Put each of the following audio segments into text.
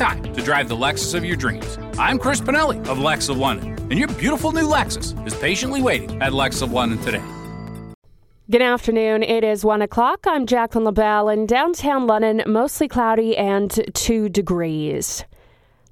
time to drive the Lexus of your dreams. I'm Chris Pinelli of Lex of London, and your beautiful new Lexus is patiently waiting at Lex of London today. Good afternoon. It is one o'clock. I'm Jacqueline LaBelle in downtown London, mostly cloudy and two degrees.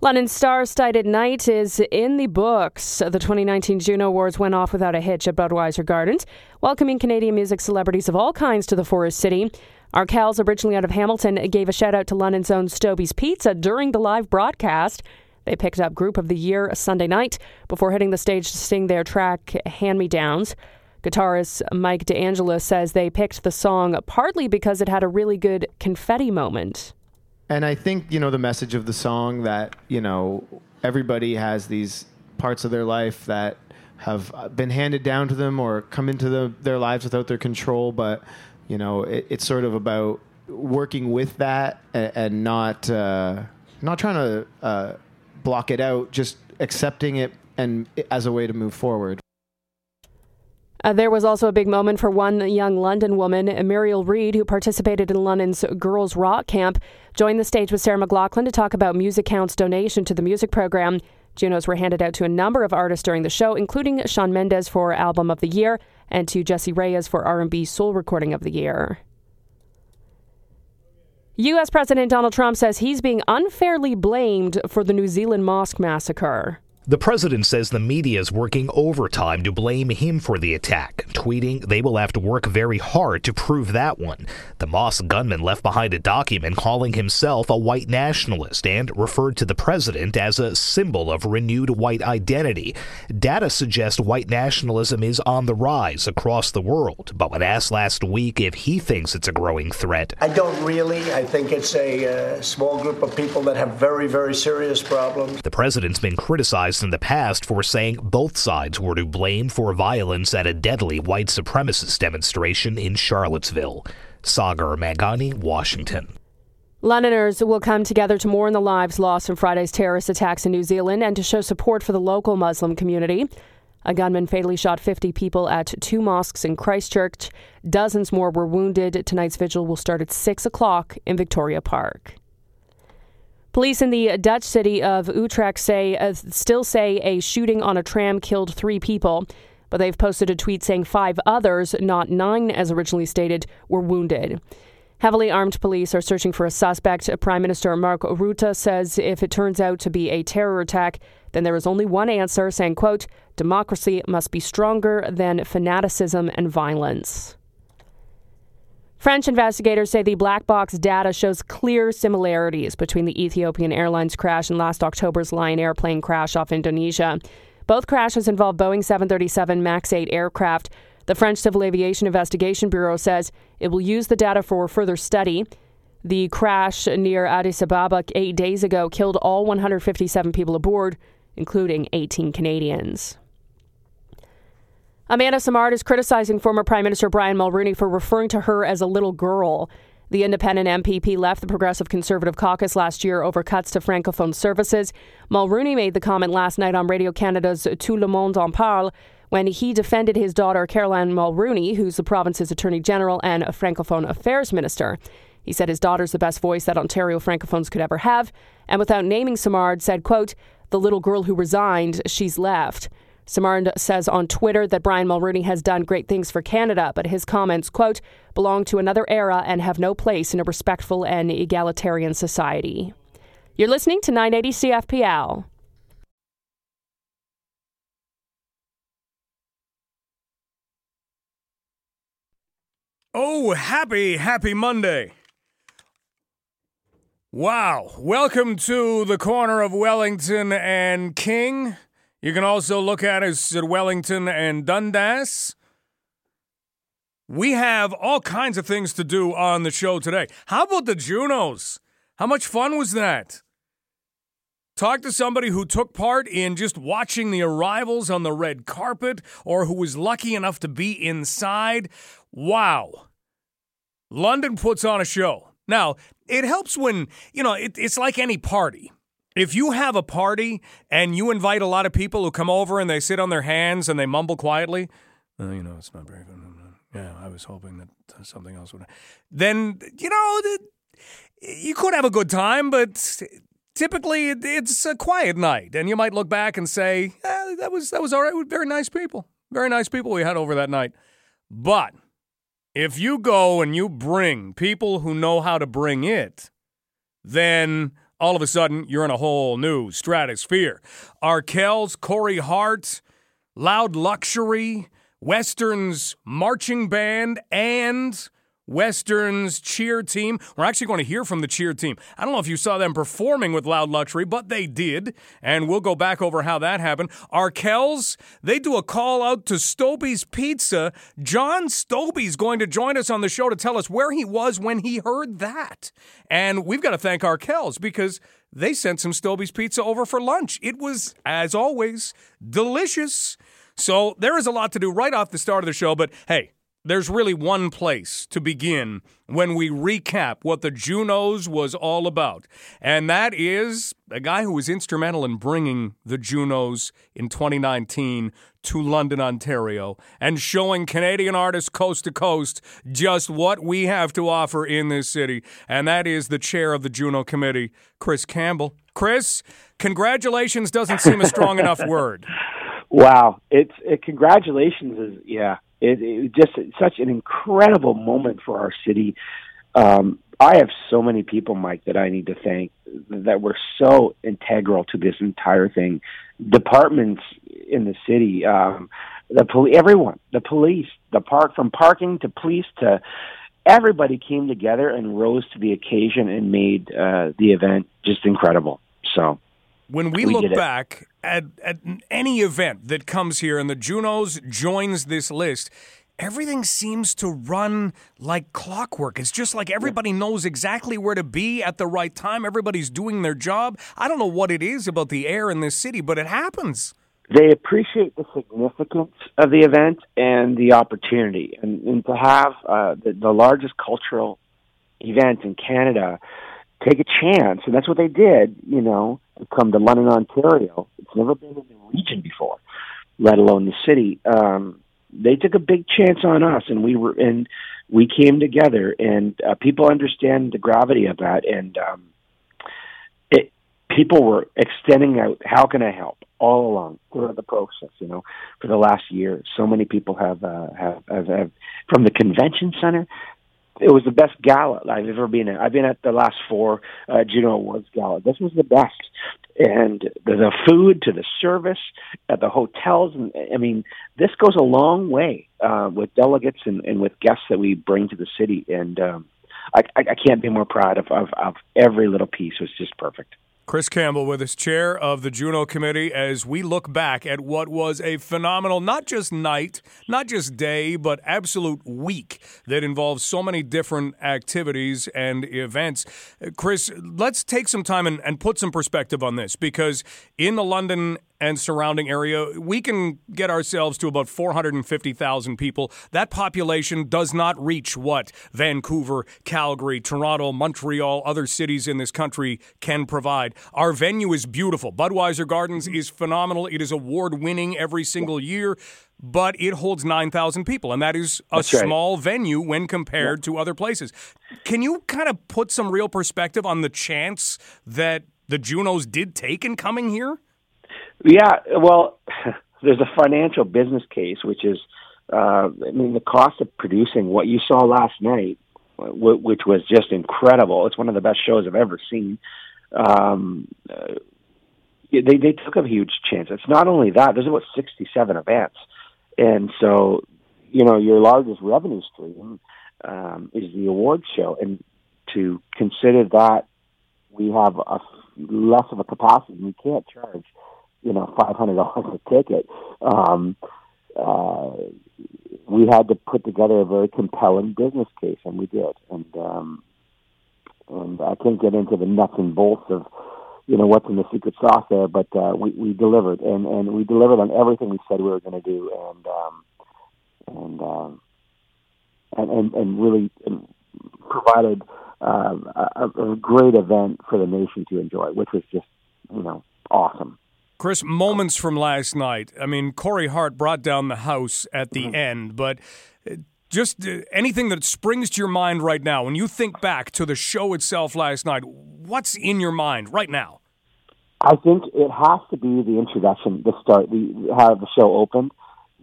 London star-studded night is in the books. The 2019 Juno Awards went off without a hitch at Budweiser Gardens, welcoming Canadian music celebrities of all kinds to the Forest City. Arkells, originally out of Hamilton, gave a shout out to London's own Stobie's Pizza during the live broadcast. They picked up Group of the Year Sunday night before hitting the stage to sing their track Hand Me Downs. Guitarist Mike DeAngelis says they picked the song partly because it had a really good confetti moment. And I think, you know, the message of the song that, you know, everybody has these parts of their life that have been handed down to them or come into the, their lives without their control. But, you know, it, it's sort of about working with that and, and not, uh, not trying to uh, block it out, just accepting it and as a way to move forward. Uh, there was also a big moment for one young London woman, Muriel Reid, who participated in London's Girls Rock Camp, joined the stage with Sarah McLachlan to talk about MusiCounts donation to the music program. Junos were handed out to a number of artists during the show, including Shawn Mendes for Album of the Year and to Jessie Reyez for R&B Soul Recording of the Year. U.S. President Donald Trump says he's being unfairly blamed for the New Zealand mosque massacre. The president says the media is working overtime to blame him for the attack, tweeting they will have to work very hard to prove that one. The mosque gunman left behind a document calling himself a white nationalist and referred to the president as a symbol of renewed white identity. Data suggest white nationalism is on the rise across the world, but when asked last week if he thinks it's a growing threat, I don't really. I think it's a uh, small group of people that have very, very serious problems. The president's been criticized in the past for saying both sides were to blame for violence at a deadly white supremacist demonstration in Charlottesville. Sagar Mangani, Washington. Londoners will come together to mourn the lives lost in Friday's terrorist attacks in New Zealand and to show support for the local Muslim community. A gunman fatally shot 50 people at two mosques in Christchurch. Dozens more were wounded. Tonight's vigil will start at 6 o'clock in Victoria Park. Police in the Dutch city of Utrecht say uh, still say a shooting on a tram killed three people, but they've posted a tweet saying five others, not nine as originally stated, were wounded. Heavily armed police are searching for a suspect. Prime Minister Mark Rutte says if it turns out to be a terror attack, then there is only one answer, saying, quote, democracy must be stronger than fanaticism and violence. French investigators say the black box data shows clear similarities between the Ethiopian Airlines crash and last October's Lion Air plane crash off Indonesia. Both crashes involved Boeing 737 MAX 8 aircraft. The French Civil Aviation Investigation Bureau says it will use the data for further study. The crash near Addis Ababa eight days ago killed all 157 people aboard, including 18 Canadians. Amanda Simard is criticizing former Prime Minister Brian Mulroney for referring to her as a little girl. The independent MPP left the Progressive Conservative caucus last year over cuts to Francophone services. Mulroney made the comment last night on Radio Canada's Tout le monde en parle when he defended his daughter Caroline Mulroney, who's the province's Attorney General and a Francophone Affairs Minister. He said his daughter's the best voice that Ontario Francophones could ever have, and without naming Simard, said, quote, the little girl who resigned, she's left. Simard says on Twitter that Brian Mulroney has done great things for Canada, but his comments, quote, belong to another era and have no place in a respectful and egalitarian society. You're listening to 980 CFPL. Oh, happy, happy Monday. Wow. Welcome to the corner of Wellington and King. You can also look at us at Wellington and Dundas. We have all kinds of things to do on the show today. How about the Junos? How much fun was that? Talk to somebody who took part in just watching the arrivals on the red carpet or who was lucky enough to be inside. Wow. London puts on a show. Now, it helps when, you know, it, it's like any party if you have a party and you invite a lot of people who come over and they sit on their hands and they mumble quietly, uh, you know, it's not very good. Yeah, I was hoping that uh, something else would. Then you know, you could have a good time, but typically it's a quiet night, and you might look back and say, eh, "That was that was all right." Very nice people, very nice people we had over that night. But if you go and you bring people who know how to bring it, then all of a sudden you're in a whole new stratosphere. Arkells, Corey Hart, Loud Luxury, Western's marching band, and Western's cheer team. We're actually going to hear from the cheer team. I don't know if you saw them performing with Loud Luxury, but they did. And we'll go back over how that happened. Arkells, they do a call out to Stobie's Pizza. John Stobie's going to join us on the show to tell us where he was when he heard that. And we've got to thank Arkells because they sent some Stobie's Pizza over for lunch. It was, as always, delicious. So there is a lot to do right off the start of the show, but hey, there's really one place to begin when we recap what the Junos was all about. And that is a guy who was instrumental in bringing the Junos in 2019 to London, Ontario, and showing Canadian artists coast to coast just what we have to offer in this city. And that is the chair of the Juno Committee, Chris Campbell. Chris, congratulations doesn't seem a strong enough word. Wow, it's it, congratulations is yeah it, it just such an incredible moment for our city. Um, I have so many people, Mike, that I need to thank that were so integral to this entire thing. Departments in the city, um, the poli- everyone, the police, the park, from parking to police to everybody came together and rose to the occasion and made uh, the event just incredible. So when we, we look back at, at any event that comes here and the Junos joins this list, everything seems to run like clockwork. It's just like everybody knows exactly where to be at the right time. Everybody's doing their job. I don't know what it is about the air in this city, but it happens. They appreciate the significance of the event and the opportunity, and, and to have uh, the, the largest cultural event in Canada take a chance, and that's what they did. You know, come to London, Ontario. It's never been in the region before, let alone the city. Um, they took a big chance on us, and we were and we came together, and uh, people understand the gravity of that, and um, it people were extending out. How can I help? All along throughout the process, you know, for the last year, so many people have uh, have, have, have from the convention center it was the best gala I've ever been at. I've been at the last four uh, Juno Awards gala. This was the best, and the, the food to the service at the hotels, and I mean, this goes a long way uh, with delegates and, and with guests that we bring to the city. And um, I, I can't be more proud of, of, of every little piece. It was just perfect. Chris Campbell with us, chair of the Juno Committee, as we look back at what was a phenomenal, not just night, not just day, but absolute week that involves so many different activities and events. Uh, Chris, let's take some time and, and put some perspective on this because in the London and surrounding area, we can get ourselves to about 450,000 people. That population does not reach what Vancouver, Calgary, Toronto, Montreal, other cities in this country can provide. Our venue is beautiful. Budweiser Gardens mm-hmm. is phenomenal. It is award winning every single year. But it holds 9,000 people, and that is a That's small right. venue when compared to other places. Can you kind of put some real perspective on the chance that the Junos did take in coming here? Yeah, well, there's a financial business case, which is, uh, I mean, the cost of producing what you saw last night, w- which was just incredible. It's one of the best shows I've ever seen. Um, uh, they they took a huge chance. It's not only that. There's about 67 events, and so you know your largest revenue stream um, is the awards show, and to consider that we have a less of a capacity, we can't charge you know five hundred dollars a ticket. Um, uh, we had to put together a very compelling business case, and we did. And um, and I can't get into the nuts and bolts of you know what's in the secret sauce there, but uh, we we delivered, and and we delivered on everything we said we were going to do, and um, and, um, and and and really provided uh, a, a great event for the nation to enjoy, which was just you know awesome. Chris, moments from last night. I mean, Corey Hart brought down the house at the mm-hmm. end, but uh, just uh, anything that springs to your mind right now when you think back to the show itself last night, what's in your mind right now? I think it has to be the introduction, the start, the how the show opened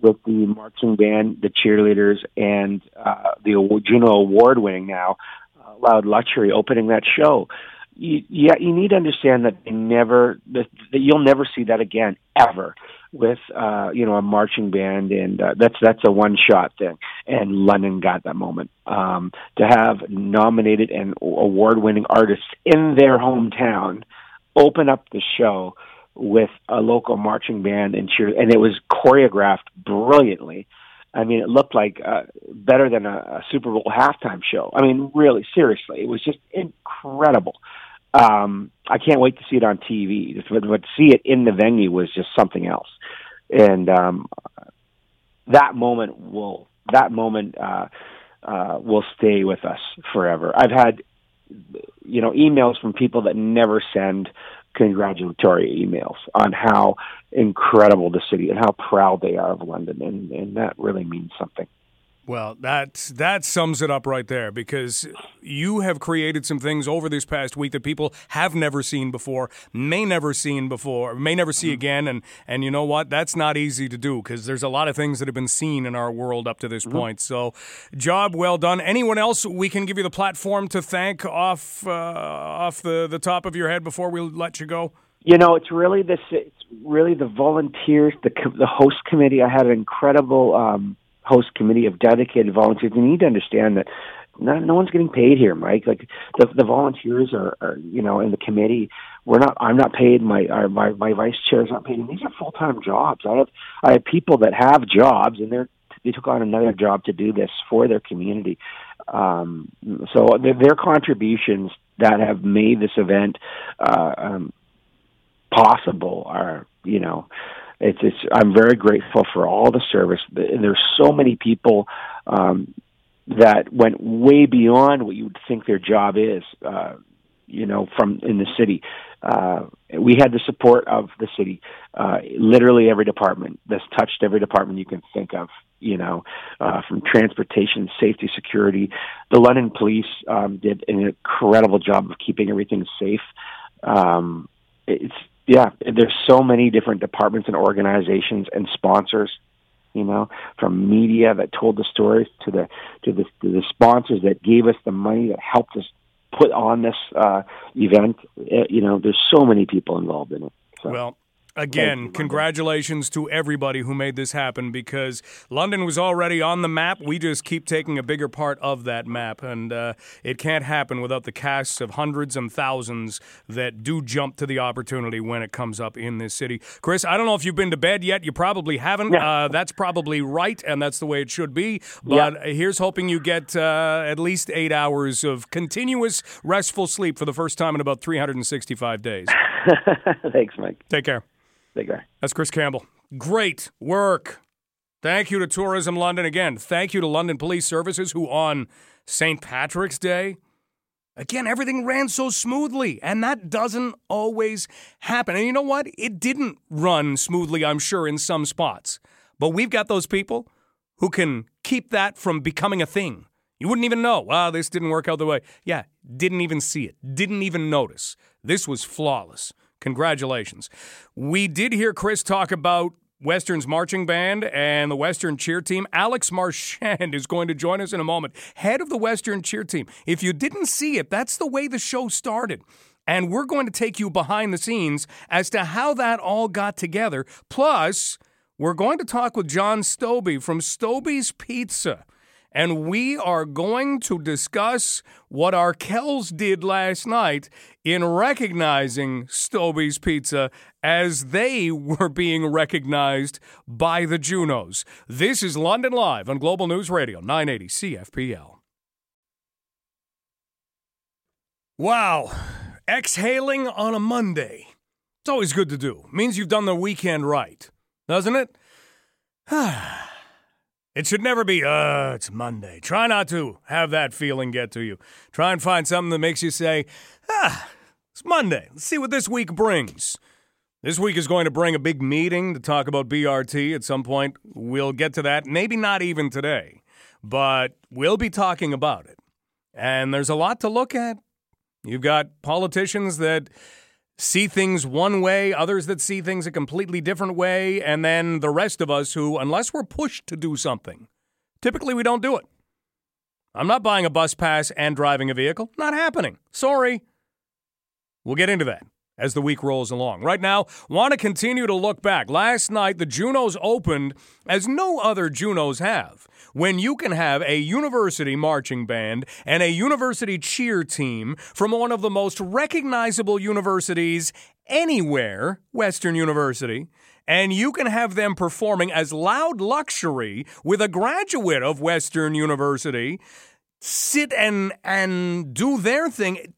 with the marching band, the cheerleaders, and uh, the Juno Award winning now uh, Loud Luxury opening that show. You, yeah, you need to understand that they never that, that you'll never see that again ever with uh, you know a marching band, and uh, that's that's a one shot thing. And London got that moment um, to have nominated and award winning artists in their hometown open up the show with a local marching band and cheer, and it was choreographed brilliantly. I mean, it looked like uh, better than a, a Super Bowl halftime show. I mean, really, seriously, it was just incredible. Um, I can't wait to see it on TV, but, to see it in the venue was just something else. And um, that moment will that moment uh, uh, will stay with us forever. I've had you know emails from people that never send congratulatory emails on how incredible the city and how proud they are of London, and, and that really means something. Well, that that sums it up right there because you have created some things over this past week that people have never seen before, may never seen before, may never see mm-hmm. again, and and you know what? That's not easy to do because there's a lot of things that have been seen in our world up to this mm-hmm. point. So, job well done. Anyone else we can give you the platform to thank off uh, off the the top of your head before we let you go? You know, it's really this. It's really the volunteers, the the host committee. I had an incredible. Um, host committee of dedicated volunteers. You need to understand that no, no one's getting paid here, Mike. Like the the volunteers are, are you know in the committee. We're not. I'm not paid. My our, my my vice chair is not paid. And these are full time jobs. I have I have people that have jobs and they're they took on another job to do this for their community. Um, so their, their contributions that have made this event uh, um, possible are you know it's, it's I'm very grateful for all the service. There's so many people um, that went way beyond what you would think their job is. Uh, you know, from in the city. Uh, we had the support of the city. Uh, literally every department. This touched every department you can think of. You know, uh, from transportation, safety, security. The London Police um, did an incredible job of keeping everything safe. Um, it's yeah, there's so many different departments and organizations and sponsors, you know, from media that told the stories to the to the to the sponsors that gave us the money that helped us put on this uh, event. Uh, you know, there's so many people involved in it. So. Well, Again, congratulations to everybody who made this happen because London was already on the map. We just keep taking a bigger part of that map, and uh, it can't happen without the casts of hundreds and thousands that do jump to the opportunity when it comes up in this city. Chris, I don't know if you've been to bed yet. You probably haven't. Yeah. Uh, that's probably right, and that's the way it should be. But yeah. here's hoping you get uh, at least eight hours of continuous restful sleep for the first time in about 365 days. Thanks, Mike. Take care. Big guy. That's Chris Campbell. Great work. Thank you to Tourism London again. Thank you to London Police Services, who on St. Patrick's Day, again, everything ran so smoothly, and that doesn't always happen. And you know what? It didn't run smoothly, I'm sure, in some spots. But we've got those people who can keep that from becoming a thing. You wouldn't even know, wow, this didn't work out the way. Yeah, didn't even see it, didn't even notice. This was flawless. Congratulations. We did hear Chris talk about Western's marching band and the Western cheer team. Alex Marchand is going to join us in a moment, head of the Western cheer team. If you didn't see it, that's the way the show started. And we're going to take you behind the scenes as to how that all got together. Plus, we're going to talk with John Stobie from Stobie's Pizza and we are going to discuss what Arkells did last night in recognizing Stobie's Pizza as they were being recognized by the Junos. This is London Live on Global News Radio, 980 CFPL. Wow, exhaling on a Monday. It's always good to do. Means you've done the weekend right, doesn't it? It should never be, uh, it's Monday. Try not to have that feeling get to you. Try and find something that makes you say, ah, it's Monday. Let's see what this week brings. This week is going to bring a big meeting to talk about BRT at some point. We'll get to that. Maybe not even today, but we'll be talking about it. And there's a lot to look at. You've got politicians that see things one way, others that see things a completely different way, and then the rest of us who, unless we're pushed to do something, typically we don't do it. I'm not buying a bus pass and driving a vehicle. Not happening. Sorry. We'll get into that as the week rolls along. Right now, want to continue to look back. Last night, the Junos opened as no other Junos have. When you can have a university marching band and a university cheer team from one of the most recognizable universities anywhere, Western University, and you can have them performing as loud luxury with a graduate of Western University sit and and do their thing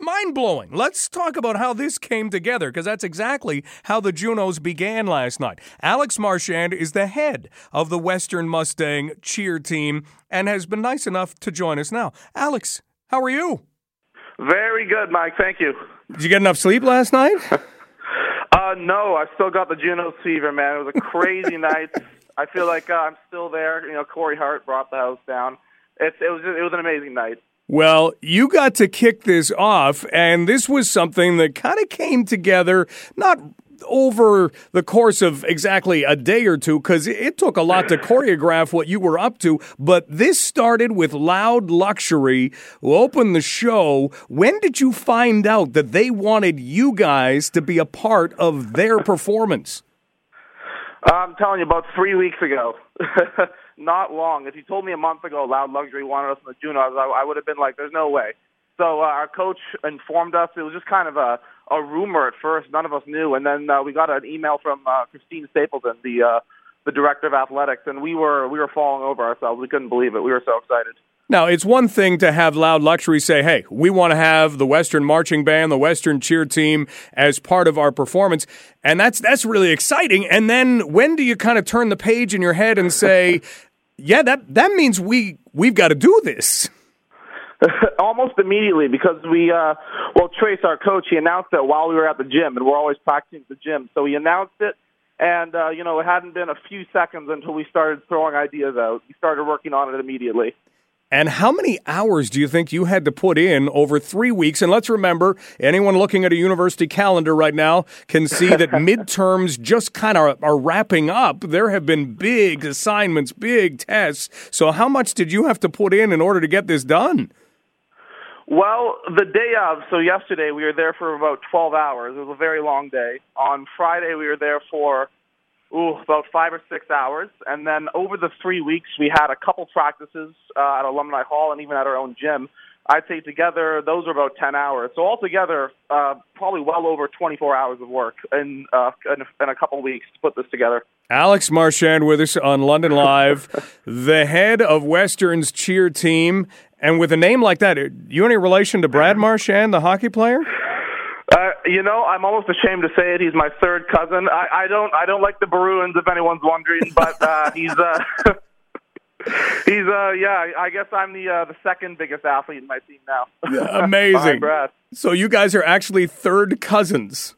mind blowing. Let's talk about how this came together because that's exactly how the Junos began last night. Alex Marchand is the head of the Western Mustang cheer team and has been nice enough to join us now. Alex, how are you? Very good, Mike. Thank you. Did you get enough sleep last night? uh, no, I still got the Junos fever, man. It was a crazy night. I feel like uh, I'm still there. You know, Corey Hart brought the house down. It's, it was it was an amazing night. Well, you got to kick this off, and this was something that kind of came together, not over the course of exactly a day or two, because it took a lot to choreograph what you were up to. But this started with Loud Luxury, who opened the show. When did you find out that they wanted you guys to be a part of their performance? I'm telling you, about three weeks ago. not long. If you told me a month ago Loud Luxury wanted us in the Junos, I, I would have been like, "There's no way." So uh, our coach informed us. It was just kind of a a rumor at first. None of us knew, and then uh, we got an email from uh, Christine Stapleton, the uh, the director of athletics, and we were we were falling over ourselves. We couldn't believe it. We were so excited. Now, it's one thing to have Loud Luxury say, hey, we want to have the Western Marching Band, the Western Cheer Team as part of our performance. And that's, that's really exciting. And then when do you kind of turn the page in your head and say, yeah, that that means we we've got to do this. Almost immediately, because we, uh, well, Trace, our coach, he announced it while we were at the gym, and we're always practicing at the gym. So he announced it, and uh, you know, it hadn't been a few seconds until we started throwing ideas out. We started working on it immediately. And how many hours do you think you had to put in over three weeks? And let's remember, anyone looking at a university calendar right now can see that midterms just kind of are wrapping up. There have been big assignments, big tests. So, how much did you have to put in in order to get this done? Well, the day of, so yesterday we were there for about 12 hours. It was a very long day. On Friday, we were there for ooh, about five or six hours. And then over the three weeks, we had a couple practices uh, at Alumni Hall and even at our own gym. I'd say together, those were about 10 hours. So altogether, uh, probably well over 24 hours of work in, uh, in, a, in a couple weeks to put this together. Alex Marchand with us on London Live, the head of Western's cheer team. And with a name like that, you any relation to Brad Marchand, the hockey player? Uh, you know, I'm almost ashamed to say it. He's my third cousin. I, I don't, I don't like the Bruins, if anyone's wondering, but uh, he's, uh, he's, uh, yeah. I guess I'm the uh, the second biggest athlete in my team now. Amazing. Brad. So you guys are actually third cousins.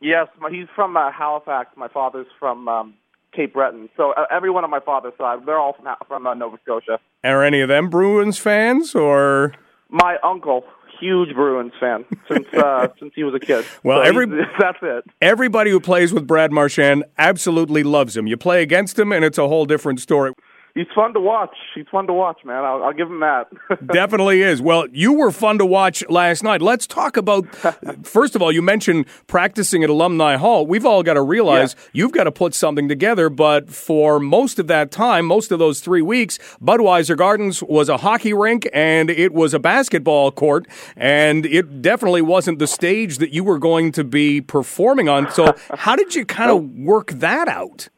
Yes, he's from uh, Halifax. My father's from um, Cape Breton. So uh, everyone on my father's side, they're all from from uh, Nova Scotia. Are any of them Bruins fans or? My uncle huge Bruins fan since uh, since he was a kid. Well, so every that's it. Everybody who plays with Brad Marchand absolutely loves him. You play against him, and it's a whole different story he's fun to watch. He's fun to watch, man. I'll, I'll give him that. Definitely is. Well, you were fun to watch last night. Let's talk about. first of all, you mentioned practicing at Alumni Hall. We've all got to realize yeah. you've got to put something together. But for most of that time, most of those three weeks, Budweiser Gardens was a hockey rink and it was a basketball court, and it definitely wasn't the stage that you were going to be performing on. So, how did you kind of work that out?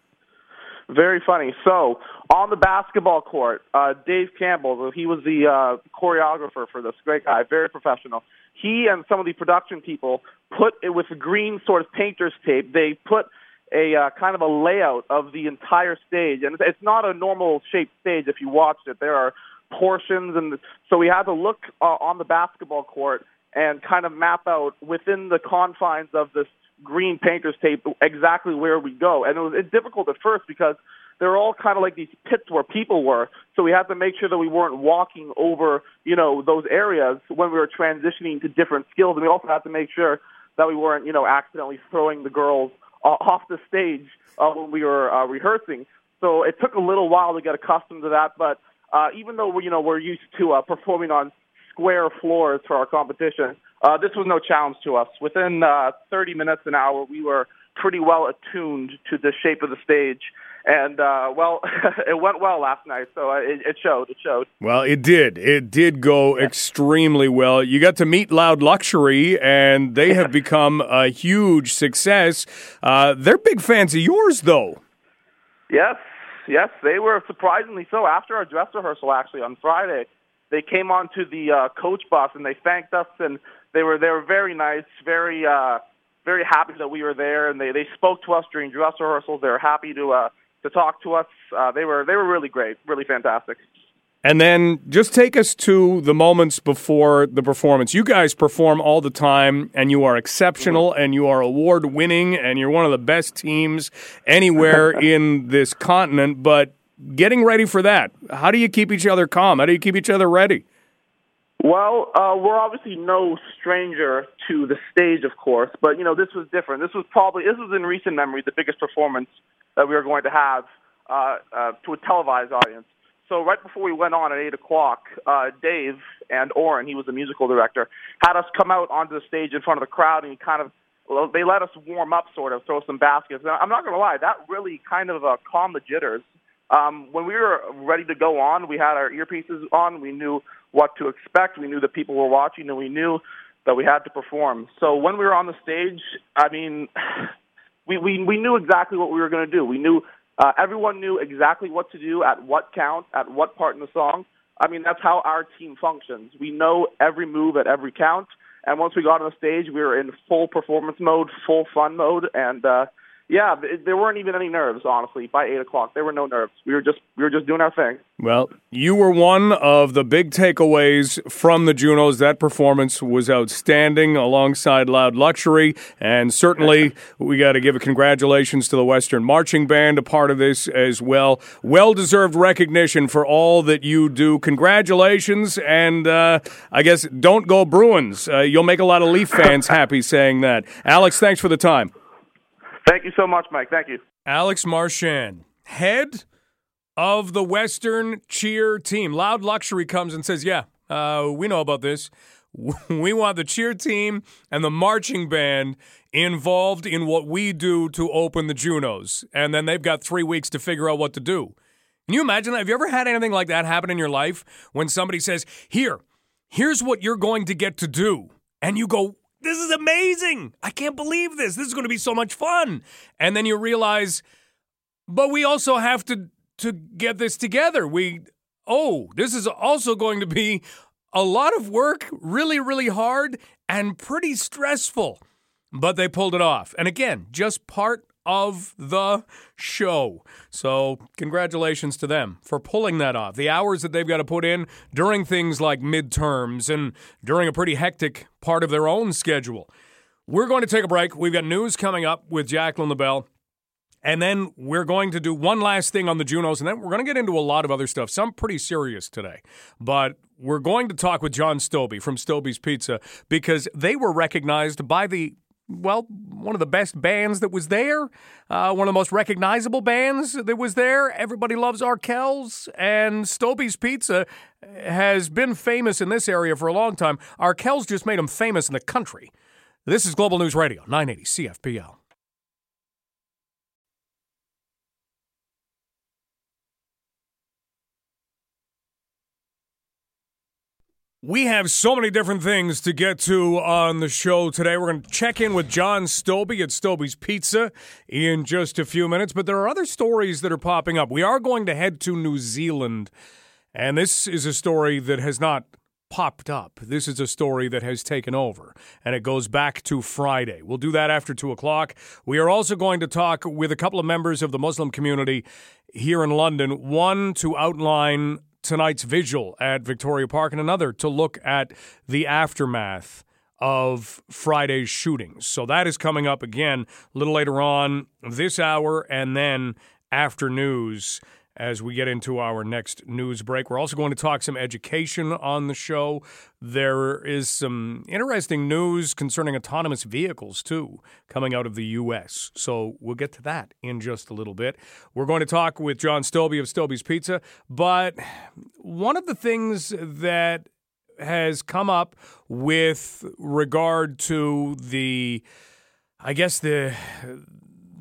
Very funny. So on the basketball court, uh, Dave Campbell, he was the uh, choreographer for this, great guy, very professional. He and some of the production people put it with green sort of painter's tape. They put a uh, kind of a layout of the entire stage, and it's not a normal shaped stage. If you watched it, there are portions, and so we had to look uh, on the basketball court and kind of map out within the confines of this green painter's tape exactly where we go. And it was difficult at first because they're all kind of like these pits where people were. So we had to make sure that we weren't walking over, you know, those areas when we were transitioning to different skills. And we also had to make sure that we weren't, you know, accidentally throwing the girls off the stage uh, when we were uh, rehearsing. So it took a little while to get accustomed to that. But uh, even though we, you know we're used to uh, performing on square floors for our competition, uh, this was no challenge to us. Within uh, 30 minutes, an hour, we were pretty well attuned to the shape of the stage. And uh, well, it went well last night, so uh, it, it, showed. It showed. Well, it did. It did go yeah. extremely well. You got to meet Loud Luxury, and they have become a huge success. Uh, they're big fans of yours, though. Yes, yes, they were surprisingly so. After our dress rehearsal, actually on Friday, they came onto the uh, coach bus and they thanked us, and they were they were very nice, very uh, very happy that we were there, and they they spoke to us during dress rehearsals. They were happy to uh, to talk to us. Uh, they were they were really great, really fantastic. And then just take us to the moments before the performance. You guys perform all the time, and you are exceptional, and you are award winning, and you're one of the best teams anywhere in this continent. But getting ready for that, how do you keep each other calm? How do you keep each other ready? Well, uh, we're obviously no stranger to the stage, of course, but you know this was different. This was probably this was in recent memory the biggest performance that we were going to have uh, uh, to a televised audience. So right before we went on at eight o'clock, uh, Dave and Oren, he was the musical director, had us come out onto the stage in front of the crowd, and he kind of they let us warm up, sort of throw some baskets. And I'm not going to lie, that really kind of uh, calmed the jitters. Um, when we were ready to go on, we had our earpieces on. We knew what to expect. We knew that people were watching, and we knew that we had to perform. So when we were on the stage, I mean, we we, we knew exactly what we were going to do. We knew uh, everyone knew exactly what to do at what count, at what part in the song. I mean, that's how our team functions. We know every move at every count. And once we got on the stage, we were in full performance mode, full fun mode, and uh, yeah, there weren't even any nerves. Honestly, by eight o'clock, there were no nerves. We were just we were just doing our thing. Well, you were one of the big takeaways from the Junos. That performance was outstanding, alongside Loud Luxury, and certainly we got to give a congratulations to the Western Marching Band, a part of this as well. Well deserved recognition for all that you do. Congratulations, and uh, I guess don't go Bruins. Uh, you'll make a lot of Leaf fans happy saying that. Alex, thanks for the time. Thank you so much, Mike. Thank you. Alex Marchand, head of the Western cheer team. Loud Luxury comes and says, Yeah, uh, we know about this. We want the cheer team and the marching band involved in what we do to open the Junos. And then they've got three weeks to figure out what to do. Can you imagine that? Have you ever had anything like that happen in your life when somebody says, Here, here's what you're going to get to do? And you go, this is amazing. I can't believe this. This is going to be so much fun. And then you realize, but we also have to to get this together. We oh, this is also going to be a lot of work, really really hard and pretty stressful. But they pulled it off. And again, just part of the show. So, congratulations to them for pulling that off. The hours that they've got to put in during things like midterms and during a pretty hectic part of their own schedule. We're going to take a break. We've got news coming up with Jacqueline LaBelle. And then we're going to do one last thing on the Junos, and then we're going to get into a lot of other stuff, some pretty serious today. But we're going to talk with John Stobie from Stobie's Pizza because they were recognized by the well, one of the best bands that was there, uh, one of the most recognizable bands that was there. Everybody loves Arkells, and Stobie's Pizza has been famous in this area for a long time. Arkells just made them famous in the country. This is Global News Radio, 980 CFPL. We have so many different things to get to on the show today. We're going to check in with John Stobie at Stobie's Pizza in just a few minutes, but there are other stories that are popping up. We are going to head to New Zealand, and this is a story that has not popped up. This is a story that has taken over, and it goes back to Friday. We'll do that after 2 o'clock. We are also going to talk with a couple of members of the Muslim community here in London, one to outline tonight's vigil at Victoria Park, and another to look at the aftermath of Friday's shootings. So that is coming up again a little later on this hour, and then after news as we get into our next news break. We're also going to talk some education on the show. There is some interesting news concerning autonomous vehicles, too, coming out of the U.S. So we'll get to that in just a little bit. We're going to talk with John Stobie of Stobie's Pizza. But one of the things that has come up with regard to the I guess the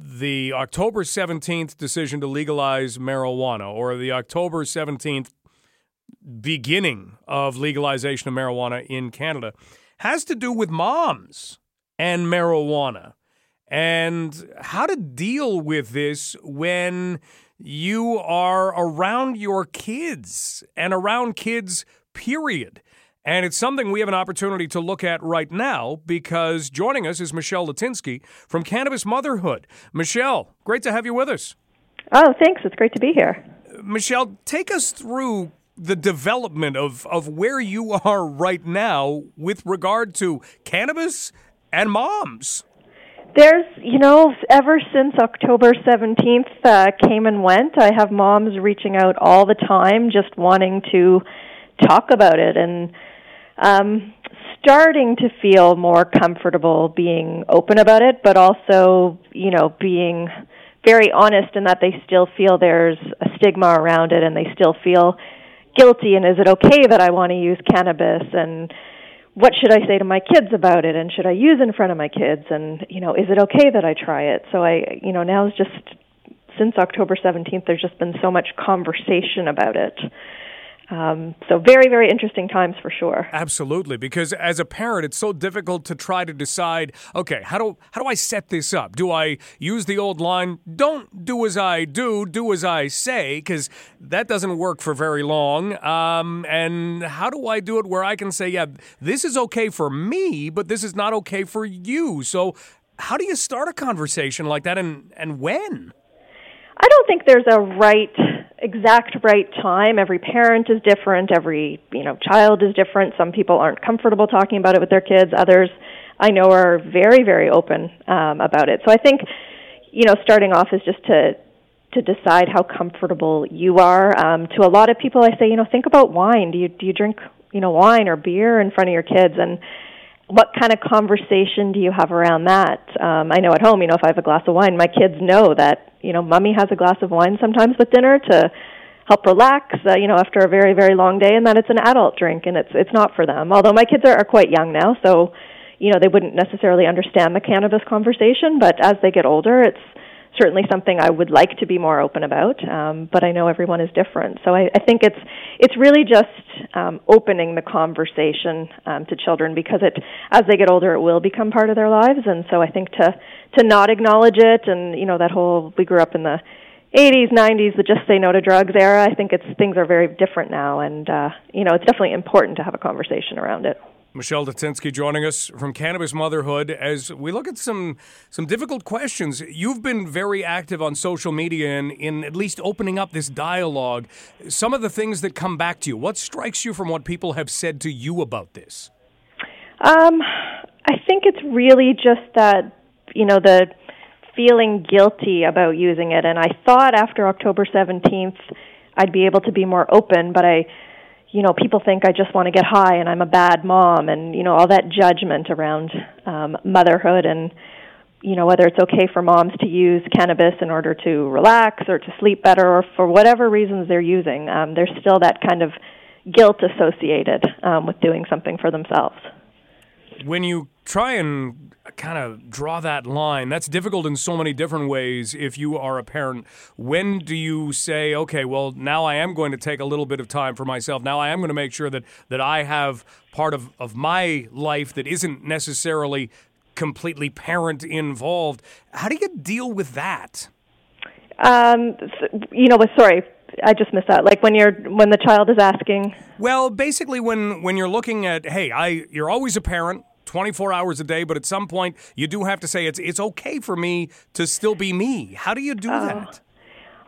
the October 17th decision to legalize marijuana or the October 17th beginning of legalization of marijuana in Canada has to do with moms and marijuana. And how to deal with this when you are around your kids and around kids period and it's something we have an opportunity to look at right now because joining us is Michelle Latinsky from Cannabis Motherhood. Michelle, great to have you with us. Oh, thanks. It's great to be here. Michelle, take us through the development of, of where you are right now with regard to cannabis and moms. There's, you know, ever since October 17th uh, came and went, I have moms reaching out all the time just wanting to talk about it. And um, starting to feel more comfortable being open about it, but also, you know, being very honest in that they still feel there's a stigma around it and they still feel guilty and is it okay that I want to use cannabis and what should I say to my kids about it and should I use in front of my kids and you know is it okay that I try it? So I you know now is just since October 17th there's just been so much conversation about it um, so very, very interesting times for sure. Absolutely, because as a parent, it's so difficult to try to decide. Okay, how do how do I set this up? Do I use the old line? Don't do as I do, do as I say, because that doesn't work for very long. Um, and how do I do it where I can say, yeah, this is okay for me, but this is not okay for you? So, how do you start a conversation like that, and and when? I don't think there's a right exact right time. Every parent is different. Every you know child is different. Some people aren't comfortable talking about it with their kids. Others, I know, are very very open um, about it. So I think you know starting off is just to to decide how comfortable you are. Um, to a lot of people, I say you know think about wine. Do you do you drink you know wine or beer in front of your kids and what kind of conversation do you have around that? Um, I know at home, you know, if I have a glass of wine, my kids know that, you know, mommy has a glass of wine sometimes with dinner to help relax, uh, you know, after a very, very long day, and that it's an adult drink and it's it's not for them. Although my kids are, are quite young now, so you know, they wouldn't necessarily understand the cannabis conversation, but as they get older, it's certainly something I would like to be more open about, um, but I know everyone is different. So I, I think it's it's really just um, opening the conversation um, to children because it as they get older, it will become part of their lives, and so I think to to not acknowledge it, and you know that whole we grew up in the 80s, 90s, the just say no to drugs era. I think it's things are very different now, and uh, you know it's definitely important to have a conversation around it. Michelle Latinsky joining us from Cannabis Motherhood as we look at some some difficult questions. You've been very active on social media and in at least opening up this dialogue. Some of the things that come back to you, what strikes you from what people have said to you about this? Um, I think it's really just that, you know, the feeling guilty about using it. And I thought after October 17th I'd be able to be more open, but I you know people think i just want to get high and i'm a bad mom and you know all that judgment around um motherhood and you know whether it's okay for moms to use cannabis in order to relax or to sleep better or for whatever reasons they're using um there's still that kind of guilt associated um with doing something for themselves when you try and kind of draw that line, that's difficult in so many different ways if you are a parent. When do you say, okay, well, now I am going to take a little bit of time for myself. Now I am going to make sure that, that I have part of, of my life that isn't necessarily completely parent involved. How do you deal with that? Um, you know, sorry, I just missed that. Like when you're when the child is asking. Well, basically, when when you're looking at, hey, I you're always a parent. 24 hours a day, but at some point you do have to say it's it's okay for me to still be me. How do you do uh, that?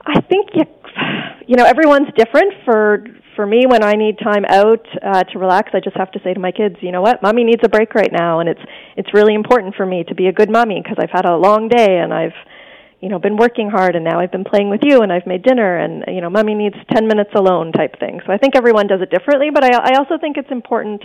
I think you, you know everyone's different. For for me, when I need time out uh, to relax, I just have to say to my kids, you know what, mommy needs a break right now, and it's it's really important for me to be a good mommy because I've had a long day and I've you know, been working hard and now I've been playing with you and I've made dinner and you know, mommy needs 10 minutes alone type thing. So I think everyone does it differently, but I I also think it's important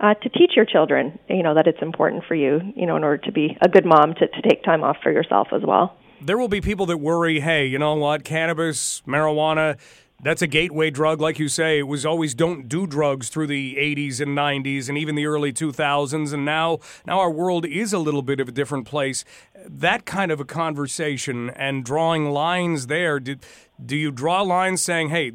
uh, to teach your children, you know, that it's important for you, you know, in order to be a good mom to, to take time off for yourself as well. There will be people that worry, hey, you know what, cannabis, marijuana, that's a gateway drug, like you say. It was always don't do drugs through the 80s and 90s and even the early 2000s, and now now our world is a little bit of a different place. That kind of a conversation and drawing lines there. Do, do you draw lines saying, hey,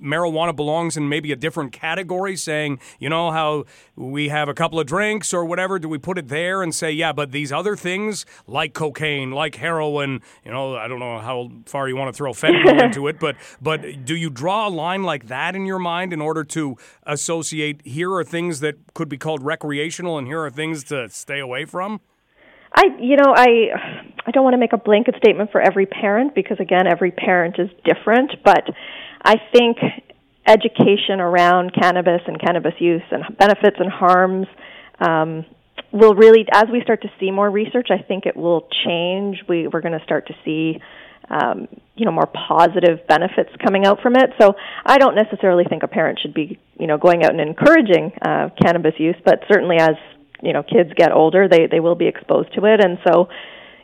marijuana belongs in maybe a different category, saying, you know, how we have a couple of drinks or whatever? Do we put it there and say, yeah, but these other things like cocaine, like heroin, you know, I don't know how far you want to throw fentanyl into it, but but do you draw a line like that in your mind in order to associate here are things that could be called recreational and here are things to stay away from? I, you know, I, I don't want to make a blanket statement for every parent because again, every parent is different. But I think education around cannabis and cannabis use and benefits and harms um, will really, as we start to see more research, I think it will change. We, we're going to start to see, um, you know, more positive benefits coming out from it. So I don't necessarily think a parent should be, you know, going out and encouraging uh, cannabis use, but certainly as you know kids get older, they they will be exposed to it, and so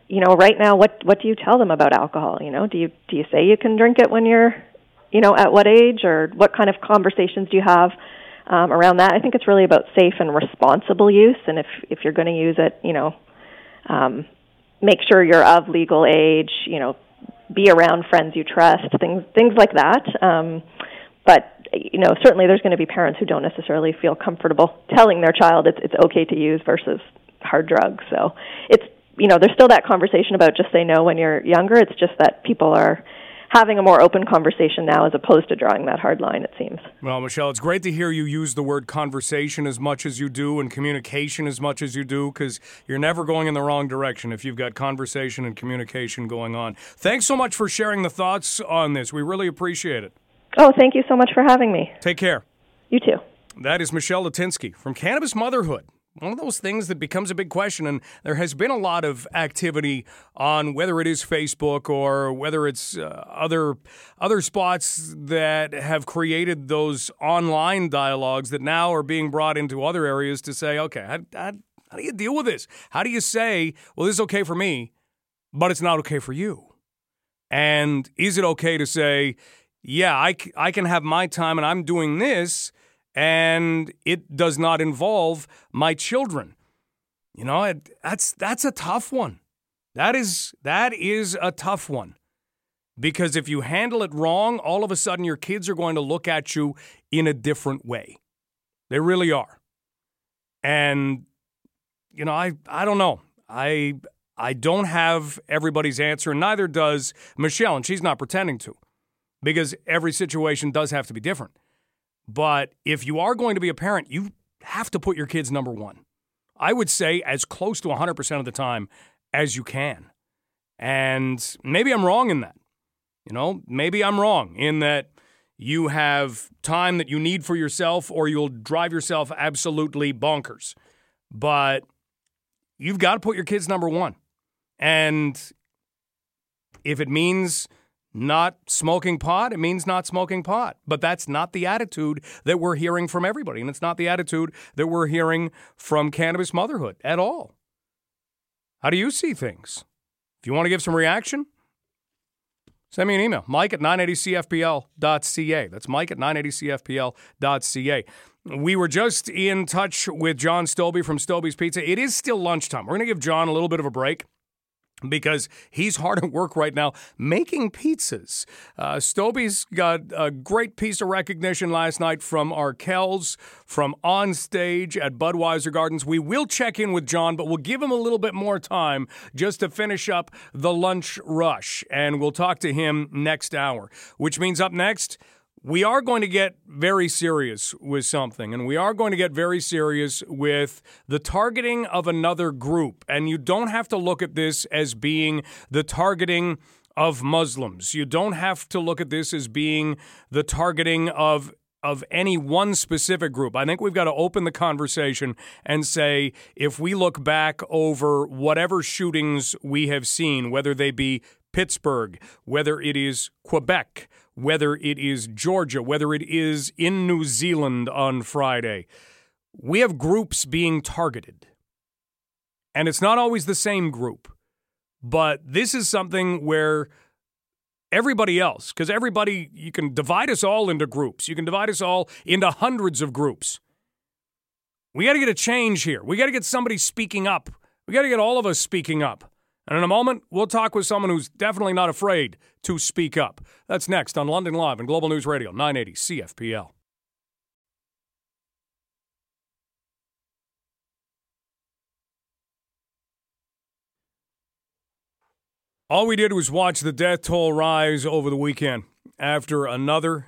you know right now what what do you tell them about alcohol you know do you do you say you can drink it when you're you know, at what age or what kind of conversations do you have um, around that? I think it's really about safe and responsible use, and if if you're going to use it, you know, um, make sure you're of legal age. You know, be around friends you trust, things things like that. Um, but you know, certainly there's going to be parents who don't necessarily feel comfortable telling their child it's it's okay to use versus hard drugs. So it's you know, there's still that conversation about just say no when you're younger. It's just that people are having a more open conversation now as opposed to drawing that hard line, it seems. Well, Michelle, it's great to hear you use the word conversation as much as you do and communication as much as you do because you're never going in the wrong direction if you've got conversation and communication going on. Thanks so much for sharing the thoughts on this. We really appreciate it. Oh, thank you so much for having me. Take care. You too. That is Michelle Latinsky from Cannabis Motherhood one of those things that becomes a big question. And there has been a lot of activity on whether it is Facebook or whether it's uh, other other spots that have created those online dialogues that now are being brought into other areas to say, okay, how, how, how do you deal with this? How do you say, well, this is okay for me, but it's not okay for you? And is it okay to say, yeah, I, I can have my time and I'm doing this and it does not involve my children. You know, it, that's that's a tough one. That is that is a tough one. Because if you handle it wrong, all of a sudden your kids are going to look at you in a different way. They really are. And you know, I I don't know. I I don't have everybody's answer, and neither does Michelle, and she's not pretending to. Because every situation does have to be different. But if you are going to be a parent, you have to put your kids number one. I would say as close to 100% of the time as you can. And maybe I'm wrong in that. You know, maybe I'm wrong in that you have time that you need for yourself or you'll drive yourself absolutely bonkers. But you've got to put your kids number one. And if it means not smoking pot, it means not smoking pot. But that's not the attitude that we're hearing from everybody. And it's not the attitude that we're hearing from cannabis motherhood at all. How do you see things? If you want to give some reaction, send me an email, mike at 980cfpl.ca. That's mike at 980cfpl.ca. We were just in touch with John Stobie from Stobie's Pizza. It is still lunchtime. We're going to give John a little bit of a break because he's hard at work right now making pizzas. Uh, Stobie's got a great piece of recognition last night from Arkells, from on stage at Budweiser Gardens. We will check in with John, but we'll give him a little bit more time just to finish up the lunch rush, and we'll talk to him next hour, which means up next, we are going to get very serious with something, and we are going to get very serious with the targeting of another group. And you don't have to look at this as being the targeting of Muslims. You don't have to look at this as being the targeting of of any one specific group. I think we've got to open the conversation and say if we look back over whatever shootings we have seen, whether they be Pittsburgh, whether it is Quebec, whether it is Georgia, whether it is in New Zealand on Friday. We have groups being targeted. And it's not always the same group, but this is something where everybody else, because everybody, you can divide us all into groups, you can divide us all into hundreds of groups. We got to get a change here. We got to get somebody speaking up. We got to get all of us speaking up. And in a moment, we'll talk with someone who's definitely not afraid to speak up. That's next on London Live and Global News Radio, 980 CFPL. All we did was watch the death toll rise over the weekend after another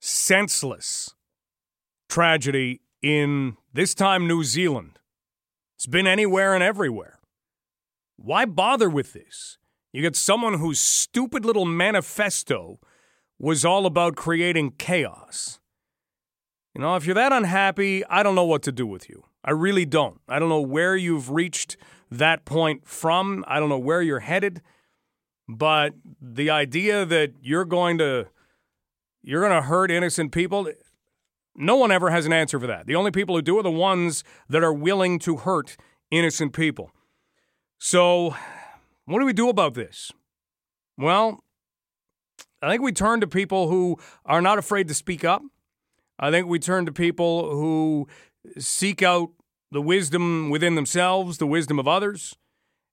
senseless tragedy in this time New Zealand. It's been anywhere and everywhere. Why bother with this? You get someone whose stupid little manifesto was all about creating chaos. You know, if you're that unhappy, I don't know what to do with you. I really don't. I don't know where you've reached that point from. I don't know where you're headed. But the idea that you're going to you're going to hurt innocent people, no one ever has an answer for that. The only people who do are the ones that are willing to hurt innocent people. So, what do we do about this? Well, I think we turn to people who are not afraid to speak up. I think we turn to people who seek out the wisdom within themselves, the wisdom of others.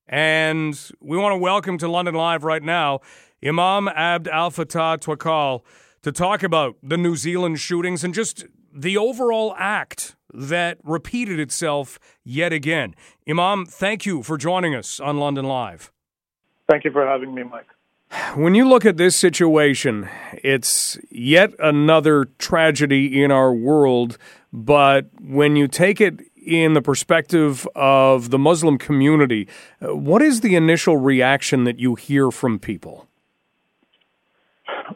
And we want to welcome to London Live right now Imam Abd Al Fattah Twakkal to talk about the New Zealand shootings and just the overall act that repeated itself yet again. Imam, thank you for joining us on London Live. Thank you for having me, Mike. When you look at this situation, it's yet another tragedy in our world, but when you take it in the perspective of the Muslim community, what is the initial reaction that you hear from people?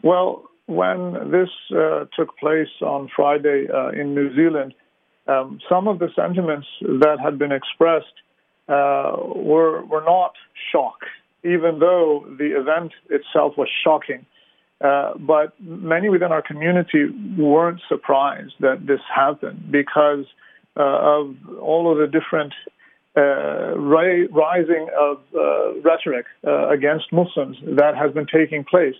Well, when this uh, took place on Friday uh, in New Zealand, um, some of the sentiments that had been expressed uh, were were not shock, even though the event itself was shocking. Uh, but many within our community weren't surprised that this happened because uh, of all of the different uh, rising of uh, rhetoric uh, against Muslims that has been taking place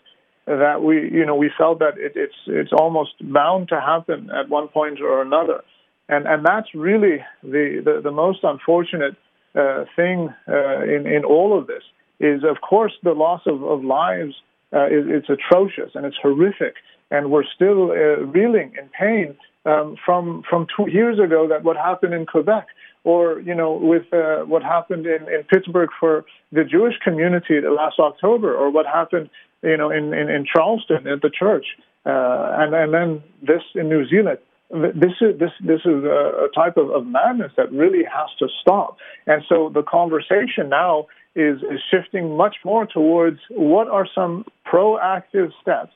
that we, you know, we felt that it, it's it's almost bound to happen at one point or another, and and that's really the the, the most unfortunate uh, thing uh, in in all of this is, of course, the loss of, of lives. Uh, is, it's atrocious and it's horrific, and we're still uh, reeling in pain um, from from two years ago. That what happened in Quebec, or you know, with uh, what happened in, in Pittsburgh for the Jewish community last October, or what happened you know, in, in, in Charleston at the church, uh, and and then this in New Zealand. This is this this is a, type of, of madness that really has to stop. And so the conversation now is is shifting much more towards what are some proactive steps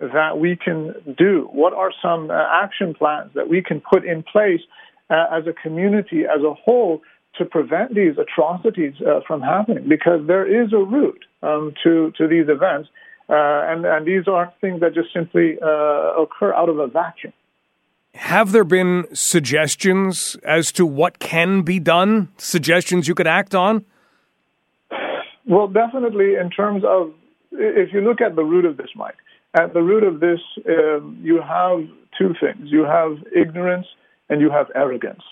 that we can do? What are some uh, action plans that we can put in place uh, as a community, as a whole, to prevent these atrocities uh, from happening? Because there is a route um, to to these events, uh, and, and these aren't things that just simply uh, occur out of a vacuum. Have there been suggestions as to what can be done? Suggestions you could act on? Well, definitely in terms of, if you look at the root of this, Mike, at the root of this, um, you have two things. You have ignorance and you have arrogance.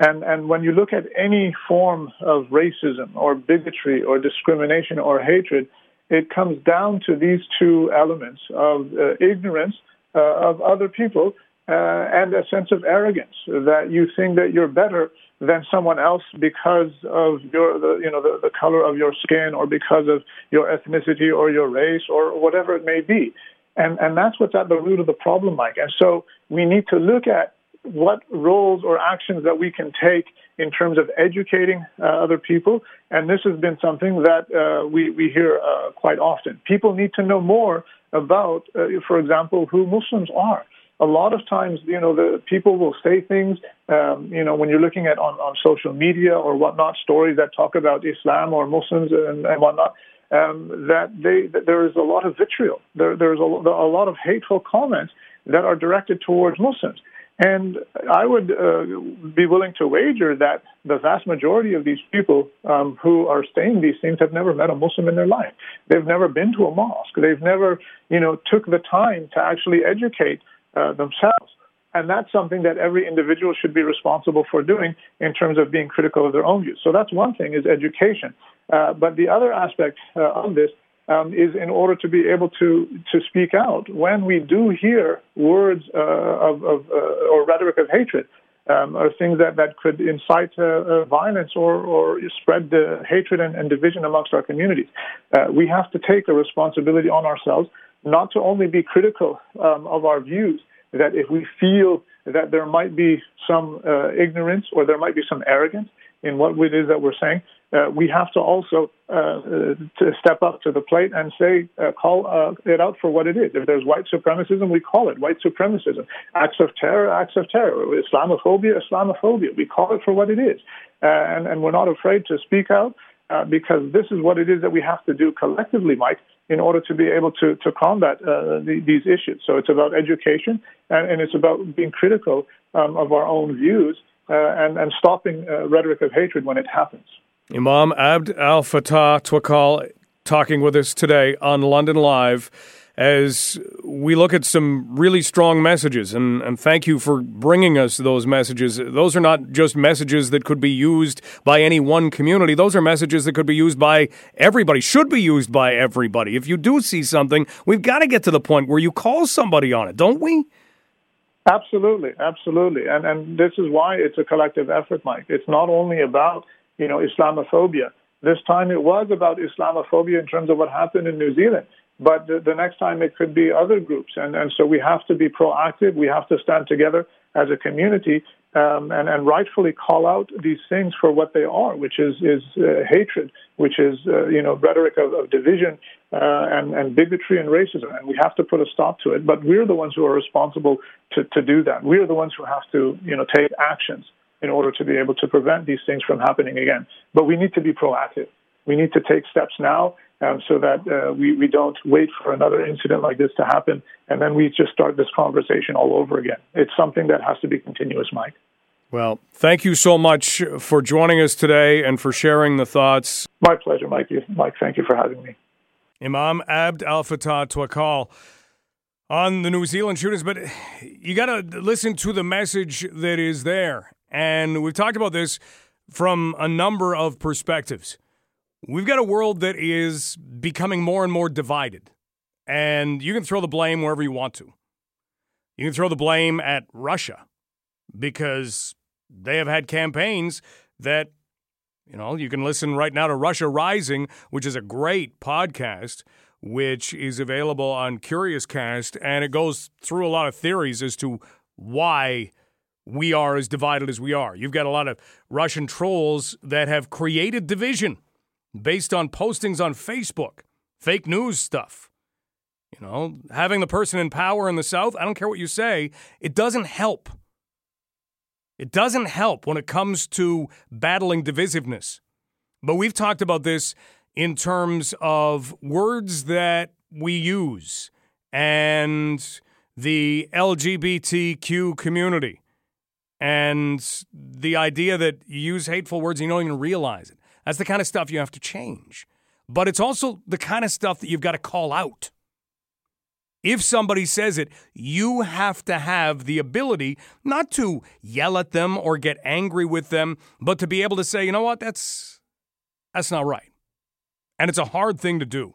And, and when you look at any form of racism or bigotry or discrimination or hatred, it comes down to these two elements of uh, ignorance uh, of other people uh, and a sense of arrogance that you think that you're better than someone else because of your the, you know the, the color of your skin or because of your ethnicity or your race or whatever it may be and and that's what's at the root of the problem mike and so we need to look at what roles or actions that we can take in terms of educating uh, other people. And this has been something that uh, we, we hear uh, quite often. People need to know more about, uh, for example, who Muslims are. A lot of times, you know, the people will say things, um, you know, when you're looking at on, on social media or whatnot, stories that talk about Islam or Muslims and, and whatnot. um, that they that there is a lot of vitriol. There, there's a, a lot of hateful comments that are directed towards Muslims. And I would uh, be willing to wager that the vast majority of these people um, who are saying these things have never met a Muslim in their life. They've never been to a mosque. They've never, you know, took the time to actually educate uh, themselves. And that's something that every individual should be responsible for doing in terms of being critical of their own views. So that's one thing is education. Uh, but the other aspect uh, of this um, is in order to be able to to speak out when we do hear words uh, of, of uh, or rhetoric of hatred. Um, or things that, that could incite uh, violence or, or spread the hatred and, and division amongst our communities. we have to take the responsibility on ourselves not to only be critical um, of our views, that if we feel that there might be some uh, ignorance or there might be some arrogance in what it is that we're saying, uh, we have to also uh, to step up to the plate and say, uh, call uh, it out for what it is. If there's white supremacism, we call it white supremacism. Acts of terror, acts of terror. Islamophobia, Islamophobia. We call it for what it is. Uh, and, and we're not afraid to speak out because this is what it is that we have to do collectively, Mike, in order to be able to, to combat uh, the, these issues. So it's about education and, and it's about being critical um, of our own views uh, and, and stopping uh, rhetoric of hatred when it happens. Imam Abd Al Fattah Twakkal talking with us today on London Live as we look at some really strong messages. And, and thank you for bringing us those messages. Those are not just messages that could be used by any one community, those are messages that could be used by everybody, should be used by everybody. If you do see something, we've got to get to the point where you call somebody on it, don't we? Absolutely, absolutely. And, and this is why it's a collective effort, Mike. It's not only about you know, Islamophobia. This time it was about Islamophobia in terms of what happened in New Zealand. But the, the next time it could be other groups. And, and so we have to be proactive. We have to stand together as a community um, and, and rightfully call out these things for what they are, which is, is uh, hatred, which is, uh, you know, rhetoric of, of division uh, and, and bigotry and racism. And we have to put a stop to it. But we're the ones who are responsible to, to do that. We're the ones who have to, you know, take actions in order to be able to prevent these things from happening again. But we need to be proactive. We need to take steps now um, so that uh, we, we don't wait for another incident like this to happen and then we just start this conversation all over again. It's something that has to be continuous, Mike. Well, thank you so much for joining us today and for sharing the thoughts. My pleasure, Mike. Mike, thank you for having me. Imam Abd Al Fattah Twakkal on the New Zealand shootings, but you got to listen to the message that is there. And we've talked about this from a number of perspectives. We've got a world that is becoming more and more divided. And you can throw the blame wherever you want to. You can throw the blame at Russia because they have had campaigns that, you know, you can listen right now to Russia Rising, which is a great podcast, which is available on Curiouscast. And it goes through a lot of theories as to why we are as divided as we are. You've got a lot of Russian trolls that have created division based on postings on Facebook, fake news stuff. You know, having the person in power in the South, I don't care what you say, it doesn't help. It doesn't help when it comes to battling divisiveness. But we've talked about this in terms of words that we use and the LGBTQ community and the idea that you use hateful words and you don't even realize it. That's the kind of stuff you have to change. But it's also the kind of stuff that you've got to call out. If somebody says it, you have to have the ability not to yell at them or get angry with them, but to be able to say, you know what, that's that's not right. And it's a hard thing to do.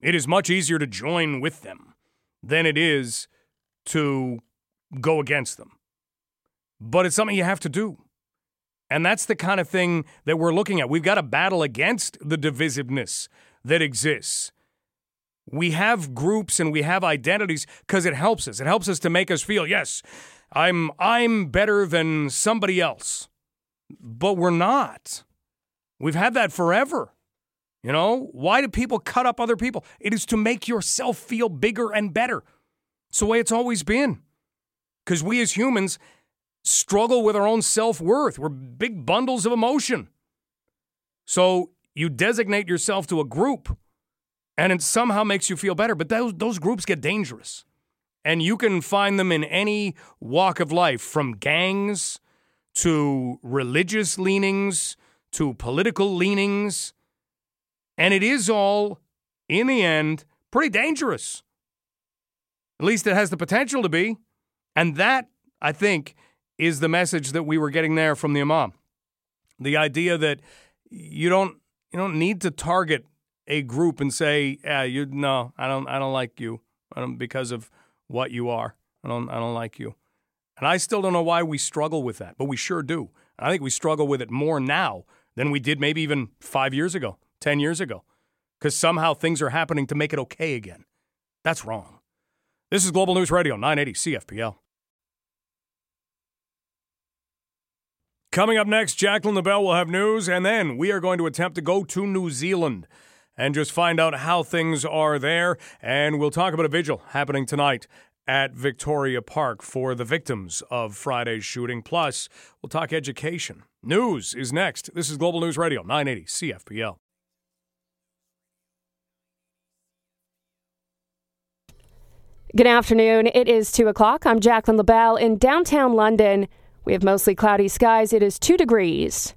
It is much easier to join with them than it is to go against them but it's something you have to do. And that's the kind of thing that we're looking at. We've got to battle against the divisiveness that exists. We have groups and we have identities because it helps us. It helps us to make us feel, yes, I'm I'm better than somebody else. But we're not. We've had that forever. You know, why do people cut up other people? It is to make yourself feel bigger and better. It's the way it's always been. Because we as humans struggle with our own self worth. We're big bundles of emotion. So you designate yourself to a group and it somehow makes you feel better. But those, those groups get dangerous. And you can find them in any walk of life, from gangs to religious leanings to political leanings. And it is all, in the end, pretty dangerous. At least it has the potential to be. And that, I think, is the message that we were getting there from the Imam. The idea that you don't you don't need to target a group and say, "Yeah, you no, I don't I don't like you I don't, because of what you are. I don't I don't like you." And I still don't know why we struggle with that, but we sure do. I think we struggle with it more now than we did maybe even 5 years ago, 10 years ago. Cuz somehow things are happening to make it okay again. That's wrong. This is Global News Radio 980 CFPL. Coming up next, Jacqueline LaBelle will have news, and then we are going to attempt to go to New Zealand and just find out how things are there. And we'll talk about a vigil happening tonight at Victoria Park for the victims of Friday's shooting. Plus, we'll talk education. News is next. This is Global News Radio, 980 CFPL. Good afternoon. It is 2 o'clock. I'm Jacqueline LaBelle in downtown London. We have mostly cloudy skies. It is 2 degrees.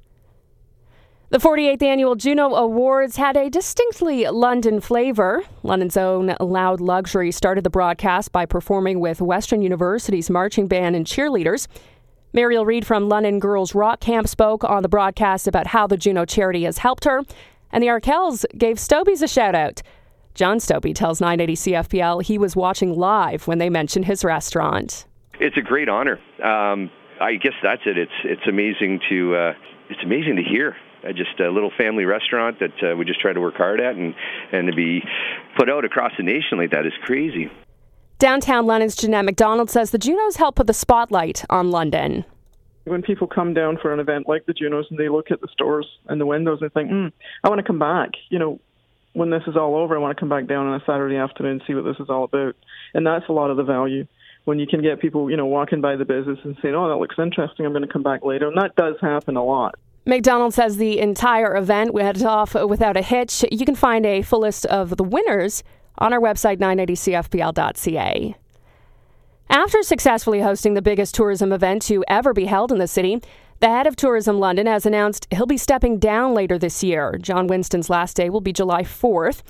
The 48th annual Juno Awards had a distinctly London flavor. London's own Loud Luxury started the broadcast by performing with Western University's marching band and cheerleaders. Mariel Reed from London Girls Rock Camp spoke on the broadcast about how the Juno charity has helped her, and the Arkells gave Stobies a shout out. John Stobie tells 980 CFPL he was watching live when they mentioned his restaurant. It's a great honor. Um, I guess that's it. It's it's amazing to uh, it's amazing to hear. Uh, just a little family restaurant that uh, we just try to work hard at, and and to be put out across the nation like that is crazy. Downtown London's Janette MacDonald says the Junos help put the spotlight on London. When people come down for an event like the Junos and they look at the stores and the windows and think, mm, I want to come back. You know, when this is all over, I want to come back down on a Saturday afternoon and see what this is all about. And that's a lot of the value when you can get people, you know, walking by the business and saying, "Oh, that looks interesting. I'm going to come back later," and that does happen a lot. MacDonald says the entire event went off without a hitch. You can find a full list of the winners on our website, 980cfpl.ca. After successfully hosting the biggest tourism event to ever be held in the city, the head of Tourism London has announced he'll be stepping down later this year. John Winston's last day will be July 4th.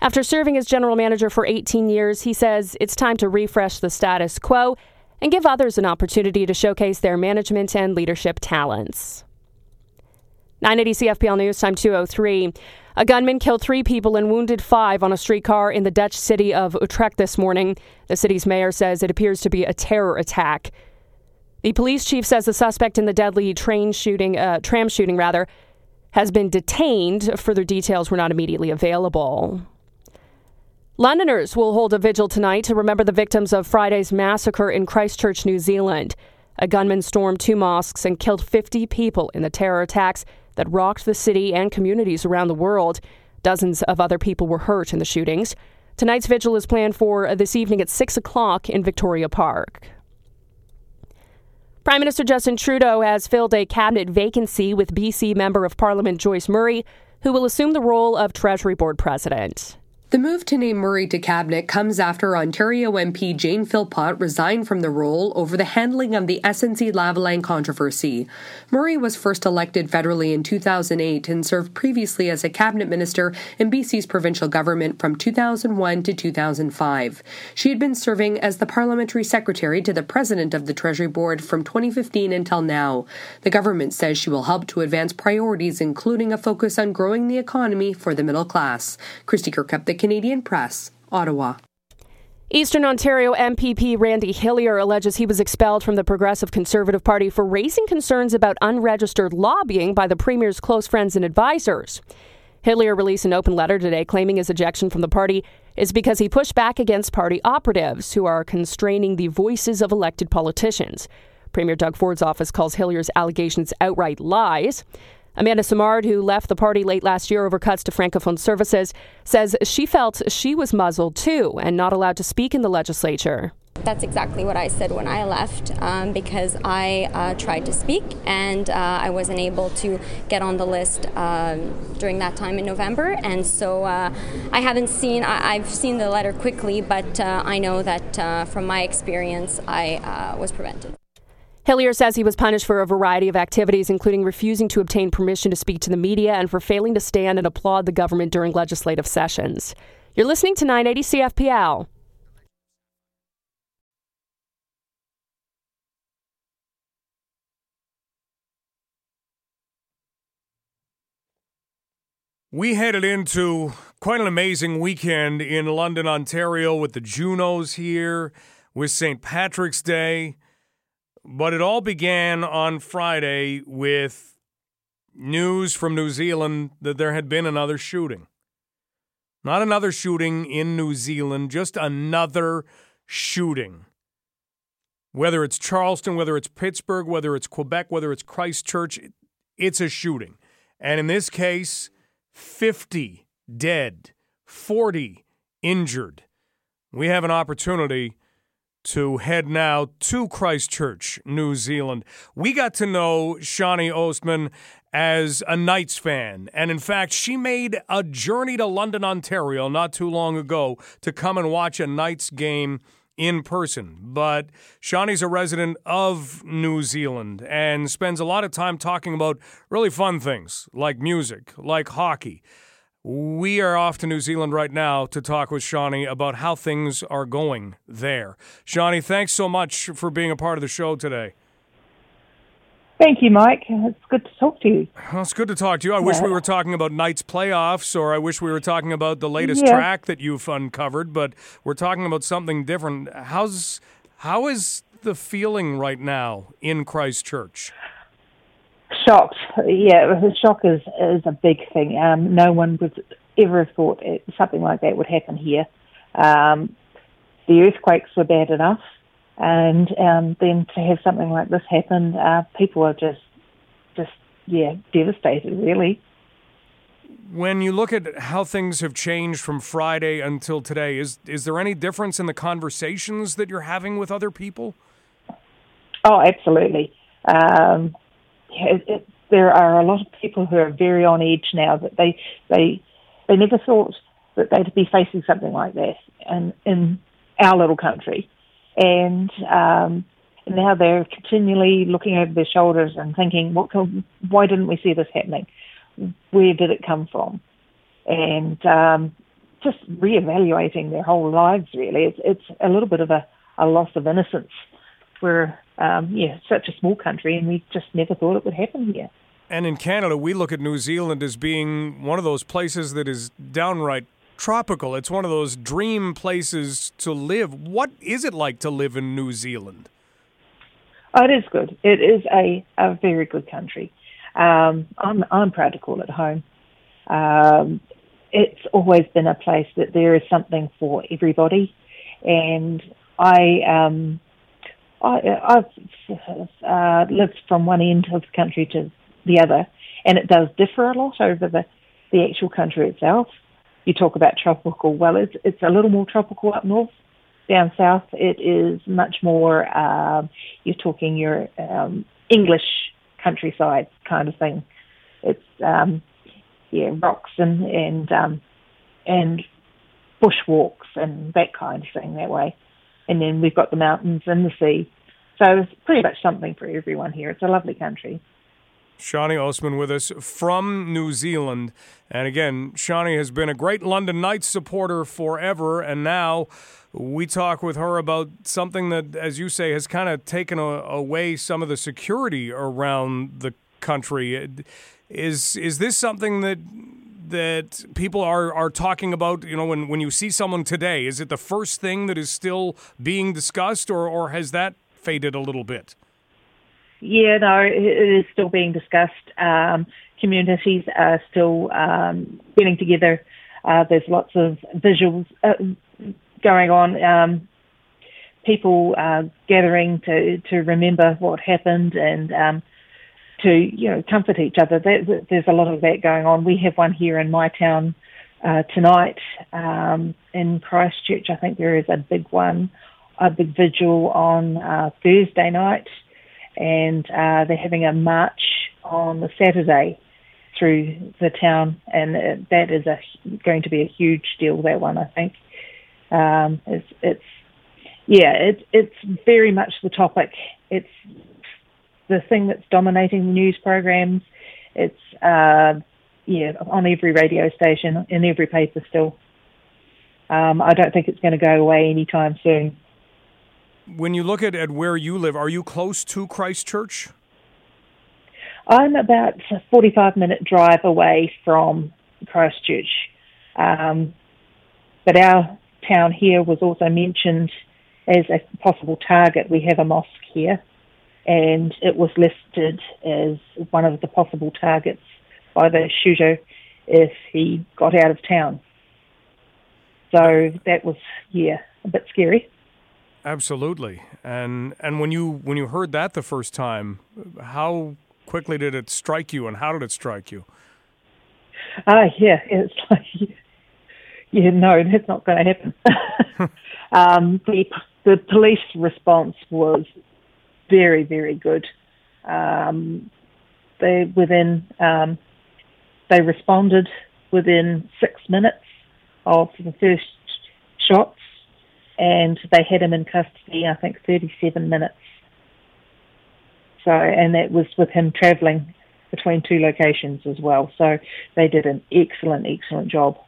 After serving as general manager for 18 years, he says it's time to refresh the status quo and give others an opportunity to showcase their management and leadership talents. 980 CFPL News, time 203. A gunman killed three people and wounded five on a streetcar in the Dutch city of Utrecht this morning. The city's mayor says it appears to be a terror attack. The police chief says the suspect in the deadly train shooting, uh, tram shooting rather, has been detained. Further details were not immediately available. Londoners will hold a vigil tonight to remember the victims of Friday's massacre in Christchurch, New Zealand. A gunman stormed two mosques and killed 50 people in the terror attacks that rocked the city and communities around the world. Dozens of other people were hurt in the shootings. Tonight's vigil is planned for this evening at 6 o'clock in Victoria Park. Prime Minister Justin Trudeau has filled a cabinet vacancy with BC Member of Parliament Joyce Murray, who will assume the role of Treasury Board President. The move to name Murray to cabinet comes after Ontario MP Jane Philpott resigned from the role over the handling of the SNC Lavalin controversy. Murray was first elected federally in 2008 and served previously as a cabinet minister in BC's provincial government from 2001 to 2005. She had been serving as the parliamentary secretary to the president of the Treasury Board from 2015 until now. The government says she will help to advance priorities including a focus on growing the economy for the middle class. Kristy Kirkup, the Canadian Press, Ottawa. Eastern Ontario MPP Randy Hillier alleges he was expelled from the Progressive Conservative Party for raising concerns about unregistered lobbying by the Premier's close friends and advisors. Hillier released an open letter today claiming his ejection from the party is because he pushed back against party operatives who are constraining the voices of elected politicians. Premier Doug Ford's office calls Hillier's allegations outright lies. Amanda Simard, who left the party late last year over cuts to Francophone services, says she felt she was muzzled too and not allowed to speak in the legislature. That's exactly what I said when I left um, because I uh, tried to speak and uh, I wasn't able to get on the list um, during that time in November. And so uh, I haven't seen, I, have seen the letter quickly, but uh, I know that uh, from my experience, I was prevented. Hillier says he was punished for a variety of activities, including refusing to obtain permission to speak to the media and for failing to stand and applaud the government during legislative sessions. You're listening to 980 CFPL. We headed into quite an amazing weekend in London, Ontario, with the Junos here, with St. Patrick's Day. But it all began on Friday with news from New Zealand that there had been another shooting. Not another shooting in New Zealand, just another shooting. Whether it's Charleston, whether it's Pittsburgh, whether it's Quebec, whether it's Christchurch, it's a shooting. And in this case, 50 dead, 40 injured. We have an opportunity to head now to Christchurch, New Zealand. We got to know Shawnee Ostman as a Knights fan. And in fact, she made a journey to London, Ontario not too long ago to come and watch a Knights game in person. But Shawnee's a resident of New Zealand and spends a lot of time talking about really fun things like music, like hockey. We are off to New Zealand right now to talk with Shawnee about how things are going there. Shawnee, thanks so much for being a part of the show today. Thank you, Mike. It's good to talk to you. Well, it's good to talk to you. I yeah. wish we were talking about Knights playoffs, or I wish we were talking about the latest yeah. track that you've uncovered. But we're talking about something different. How's how is the feeling right now in Christchurch? Shocked. Yeah, shock is is a big thing. Um, no one would ever have thought it, something like that would happen here. Um, the earthquakes were bad enough and um, then to have something like this happen, uh, people are just, just yeah, devastated, really. When you look at how things have changed from Friday until today, is is there any difference in the conversations that you're having with other people? Oh, absolutely. Um, it, it, there are a lot of people who are very on edge now that they they they never thought that they'd be facing something like that in in our little country and um, now they're continually looking over their shoulders and thinking, "What? Can, why didn't we see this happening? Where did it come from?" And um, just reevaluating their whole lives. Really, it's, it's a little bit of a, a loss of innocence. We're um, yeah, such a small country, and we just never thought it would happen here. And in Canada, we look at New Zealand as being one of those places that is downright tropical. It's one of those dream places to live. What is it like to live in New Zealand? Oh, it is good. It is a, a very good country. Um, I'm, I'm proud to call it home. Um, it's always been a place that there is something for everybody, and I um, I, have uh, lived from one end of the country to the other, and it does differ a lot over the the actual country itself you talk about tropical. Well, it's it's a little more tropical up north. Down south, it is much more. Um, you're talking your um, English countryside kind of thing. It's um, yeah, rocks and and um, and bushwalks and that kind of thing that way. And then we've got the mountains and the sea. So it's pretty much something for everyone here. It's a lovely country. Shawnee Ostman with us from New Zealand. And again, Shawnee has been a great London Knights supporter forever. And now we talk with her about something that, as you say, has kind of taken a, away some of the security around the country. Is is this something that that people are, are talking about, you know, when, when you see someone today? Is it the first thing that is still being discussed or, or has that faded a little bit? Yeah, no, it is still being discussed. Um, communities are still um, getting together. Uh, there's lots of visuals uh, going on. Um, people uh, gathering to to remember what happened and um, to you know comfort each other. there's a lot of that going on. We have one here in my town uh, tonight um, in Christchurch. I think there is a big one a big vigil on uh, Thursday night, and uh, they're having a march on the Saturday through the town, and that is a going to be a huge deal. That one, I think. Um, it's, it's yeah, it's it's very much the topic. It's the thing that's dominating the news programs. It's uh, yeah on every radio station, in every paper still. Um, I don't think it's going to go away anytime soon. When you look at, at where you live, are you close to Christchurch? I'm about a 45 minute drive away from Christchurch. Um, but our town here was also mentioned as a possible target. We have a mosque here, and it was listed as one of the possible targets by the shooter if he got out of town. So that was, yeah, a bit scary. Absolutely. And and when you when you heard that the first time, how quickly did it strike you, and how did it strike you? Ah, uh, yeah, it's like, yeah, no, that's not going to happen. um, the the police response was very, very good. Um, they within um, they responded within six minutes of the first shots, and they had him in custody. I think 37 minutes. So, and that was with him travelling between two locations as well. So they did an excellent, excellent job.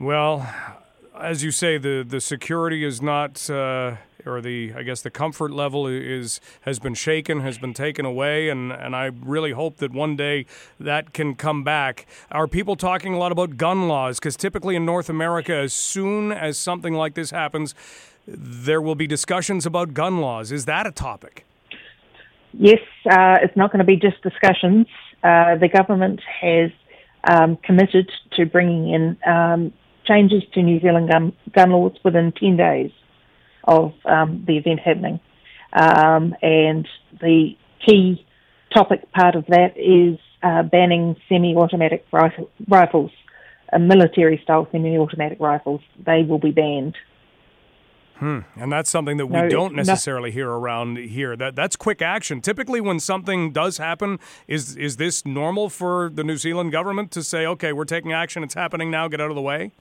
Well, as you say, the the security is not. Uh or the I guess the comfort level is has been shaken, has been taken away, and and I really hope that one day that can come back. Are people talking a lot about gun laws? Because typically in North America, as soon as something like this happens, there will be discussions about gun laws. Is that a topic? Yes, uh, it's not going to be just discussions. Uh, the government has um, committed to bringing in um, changes to New Zealand gun, gun laws within 10 days of um, the event happening. Um, and the key topic part of that is uh, banning semi-automatic rifle, rifles, uh, military-style semi-automatic rifles. They will be banned. Hmm. And that's something that we no, don't necessarily no. hear around here. That that's quick action. Typically, when something does happen, is is this normal for the New Zealand government to say, "Okay, we're taking action. It's happening now. Get out of the way."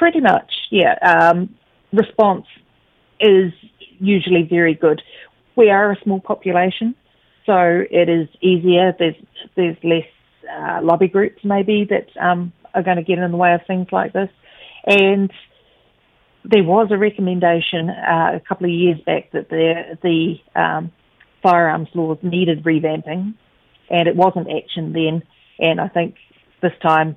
Pretty much, yeah. Um, response is usually very good. We are a small population, so it is easier. There's there's less uh, lobby groups maybe that um, are going to get in the way of things like this, and there was a recommendation uh, a couple of years back that the the um, firearms laws needed revamping, and it wasn't action then. And I think this time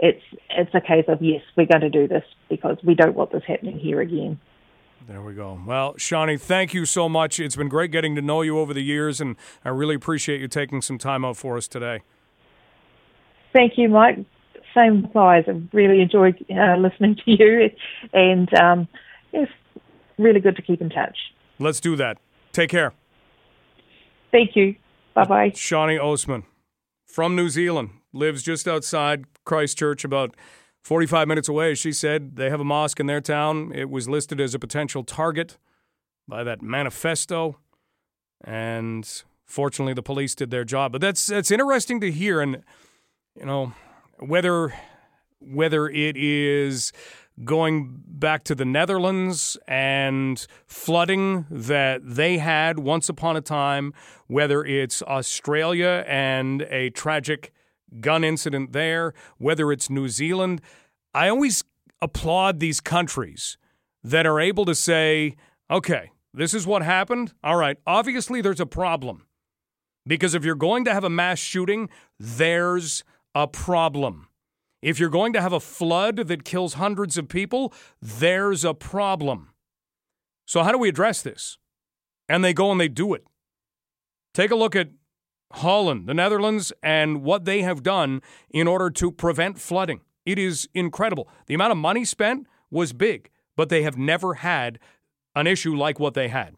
it's it's a case of yes, we're going to do this because we don't want this happening here again. There we go. Well, Shawnee, thank you so much. It's been great getting to know you over the years, and I really appreciate you taking some time out for us today. Thank you, Mike. Same applies. I really enjoyed uh, listening to you, and um, it's really good to keep in touch. Let's do that. Take care. Thank you. Bye bye. Shawnee Osman from New Zealand lives just outside Christchurch, about 45 minutes away. She said they have a mosque in their town. It was listed as a potential target by that manifesto. And fortunately, the police did their job. But that's, that's interesting to hear. And, you know, whether, whether it is going back to the Netherlands and flooding that they had once upon a time, whether it's Australia and a tragic gun incident there, whether it's New Zealand. I always applaud these countries that are able to say, okay, this is what happened. All right, obviously there's a problem. Because if you're going to have a mass shooting, there's a problem. If you're going to have a flood that kills hundreds of people, there's a problem. So, how do we address this? And they go and they do it. Take a look at Holland, the Netherlands, and what they have done in order to prevent flooding. It is incredible. The amount of money spent was big, but they have never had an issue like what they had.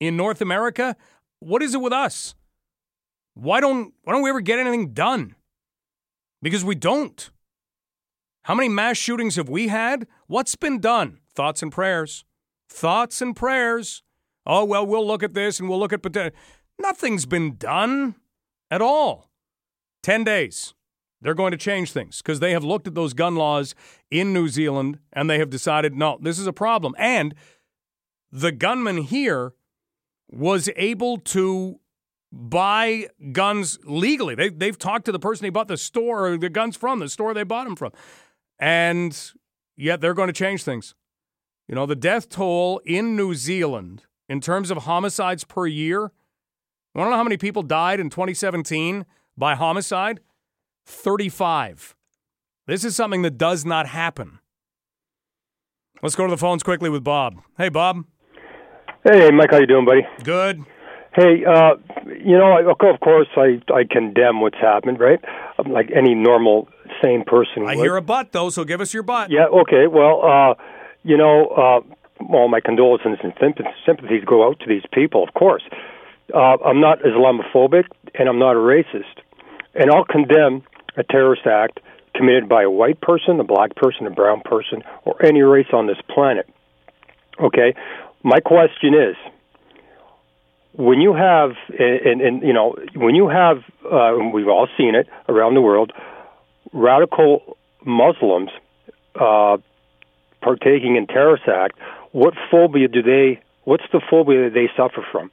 In North America, what is it with us? Why don't why don't we ever get anything done? Because we don't. How many mass shootings have we had? What's been done? thoughts and prayers. Thoughts and prayers. Oh, well, we'll look at this and we'll look at potential. Nothing's been done at all. 10 days. They're going to change things because they have looked at those gun laws in New Zealand and they have decided, no, this is a problem. And the gunman here was able to buy guns legally. They, they've talked to the person he bought the store or the guns from, the store they bought them from. And yet they're going to change things. You know, the death toll in New Zealand in terms of homicides per year, I don't know how many people died in 2017 by homicide? 35. This is something that does not happen. Let's go to the phones quickly with Bob. Hey, Bob. Hey, Mike, how you doing, buddy? Good. Hey, uh, you know, of course, I I condemn what's happened, right? Like any normal, sane person. I would. hear a butt, though, so give us your butt. Yeah. Okay. Well, uh, you know, uh, well, my condolences and sympathies go out to these people, of course. Uh, I'm not Islamophobic, and I'm not a racist, and I'll condemn a terrorist act committed by a white person, a black person, a brown person, or any race on this planet. Okay. My question is when you have and, and you know when you have uh, we've all seen it around the world radical Muslims uh, partaking in terrorist act what phobia do they what's the phobia that they suffer from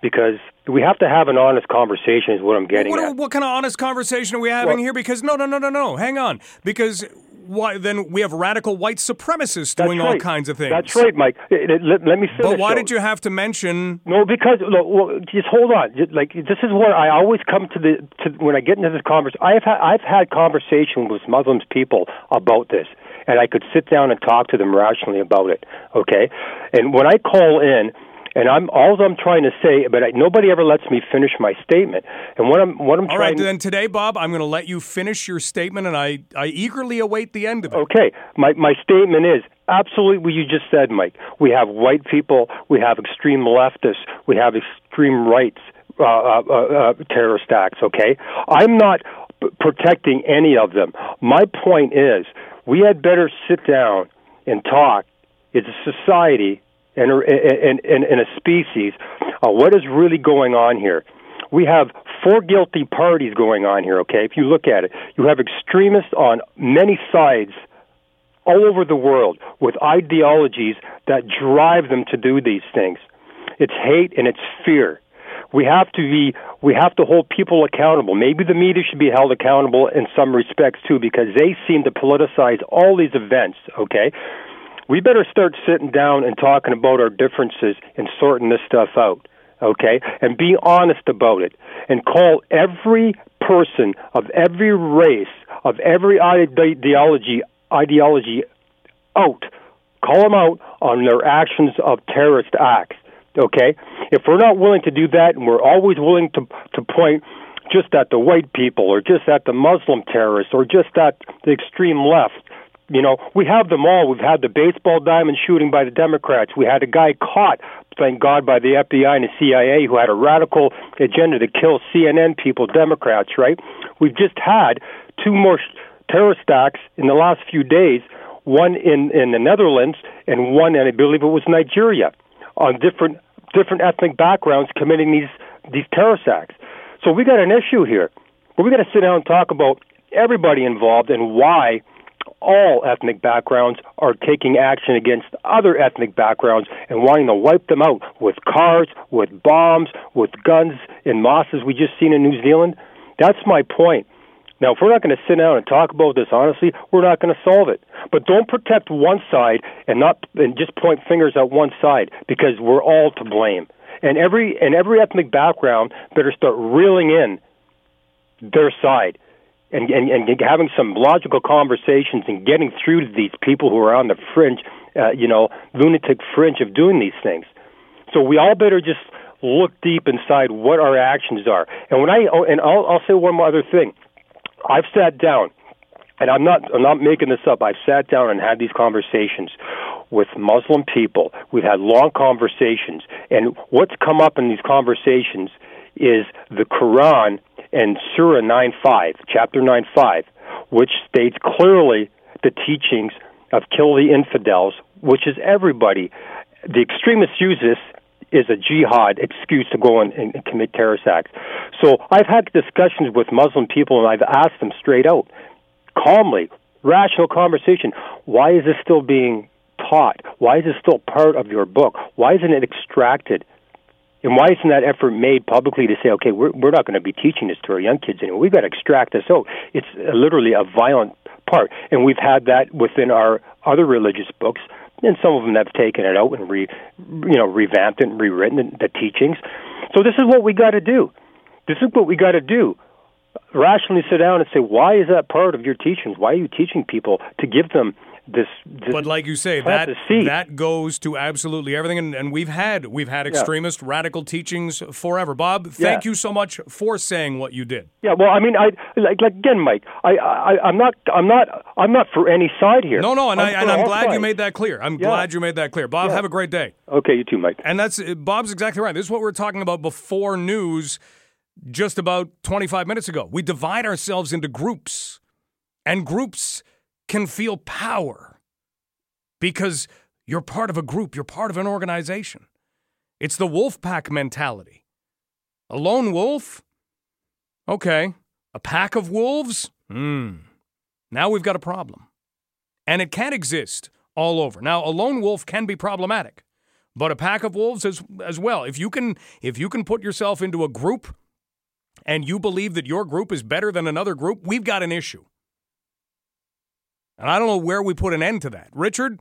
because we have to have an honest conversation is what I'm getting what, at what kind of honest conversation are we having Well- here? Because no, no, no, no, no. Hang on. Because why? Then we have radical white supremacists doing all kinds of things. That's right, Mike. Let, let me finish. But why did you have to mention? No, because look, well, just hold on. Like this is where I always come to the to when I get into this conversation. I've had I've had conversation with Muslims people about this, and I could sit down and talk to them rationally about it. Okay, and when I call in. And I'm all I'm trying to say, but I, nobody ever lets me finish my statement. And what I'm what I'm All trying right, then today, Bob, I'm going to let you finish your statement, and I, I eagerly await the end of it. Okay, my my statement is absolutely what you just said, Mike. We have white people, we have extreme leftists, we have extreme rights uh, uh, uh, terrorist acts. Okay, I'm not p- protecting any of them. My point is, we had better sit down and talk. It's a society and and and, and a species. Uh, what is really going on here? we have four guilty parties going on here, okay? If you look at it, you have extremists on many sides all over the world with ideologies that drive them to do these things. It's hate and it's fear. We have to be we have to hold people accountable. Maybe the media should be held accountable in some respects too because they seem to politicize all these events, okay? We better start sitting down and talking about our differences and sorting this stuff out okay, and be honest about it, and call every person of every race, of every ideology, ideology out. Call them out on their actions of terrorist acts. Okay, if we're not willing to do that, and we're always willing to to point just at the white people, or just at the Muslim terrorists, or just at the extreme left, you know, we have them all. We've had the baseball diamond shooting by the Democrats. We had a guy caught, thank God, by the FBI and the CIA who had a radical agenda to kill CNN people, Democrats, right? We've just had two more terrorist acts in the last few days, one in, in the Netherlands and one, and I believe it was Nigeria, on different different ethnic backgrounds committing these these terrorist acts. So we got an issue here. But we got to sit down and talk about everybody involved and why all ethnic backgrounds are taking action against other ethnic backgrounds and wanting to wipe them out with cars, with bombs, with guns in mosques we just seen in New Zealand. That's my point. Now, if we're not going to sit down and talk about this honestly, we're not going to solve it. But don't protect one side and not and just point fingers at one side because we're all to blame. And every and every ethnic background better start reeling in their side and, and, and having some logical conversations and getting through to these people who are on the fringe, uh, you know, lunatic fringe of doing these things. So we all better just look deep inside what our actions are. And when I oh, and I'll, I'll say one more other thing. I've sat down, and I'm not I'm not making this up. I've sat down and had these conversations with Muslim people. We've had long conversations, and what's come up in these conversations is the Quran and Surah 9.5, chapter 9.5, which states clearly the teachings of kill the infidels, which is everybody. The extremists use this is a jihad excuse to go and commit terrorist acts. So I've had discussions with Muslim people, and I've asked them straight out, calmly, rational conversation. Why is this still being taught? Why is this still part of your book? Why isn't it extracted? And why isn't that effort made publicly to say, okay, we're, we're not going to be teaching this to our young kids anymore. We've got to extract this out. It's literally a violent part. And we've had that within our other religious books and some of them have taken it out and re, you know, revamped it and rewritten the teachings. So this is what we got to do. This is what we got to do. Rationally sit down and say, why is that part of your teachings? Why are you teaching people to give them this, this but like you say that that goes to absolutely everything and, and we've had we've had extremist yeah. radical teachings forever. Bob thank yeah. you so much for saying what you did. Yeah well i mean i like, like again mike I, I i'm not i'm not i'm not for any side here. No no and, I'm I, and i'm glad sides. you made that clear. I'm yeah. glad you made that clear. Bob have a great day. Okay you too mike. And that's bob's exactly right. This is what we we're talking about before news just about 25 minutes ago. We divide ourselves into groups and groups can feel power because you're part of a group, you're part of an organization. It's the wolf pack mentality. A lone wolf? Okay. A pack of wolves? Hmm. Now we've got a problem. And it can exist all over. Now, a lone wolf can be problematic, but a pack of wolves as, as well. If you can if you can put yourself into a group and you believe that your group is better than another group, we've got an issue. And I don't know where we put an end to that. Richard,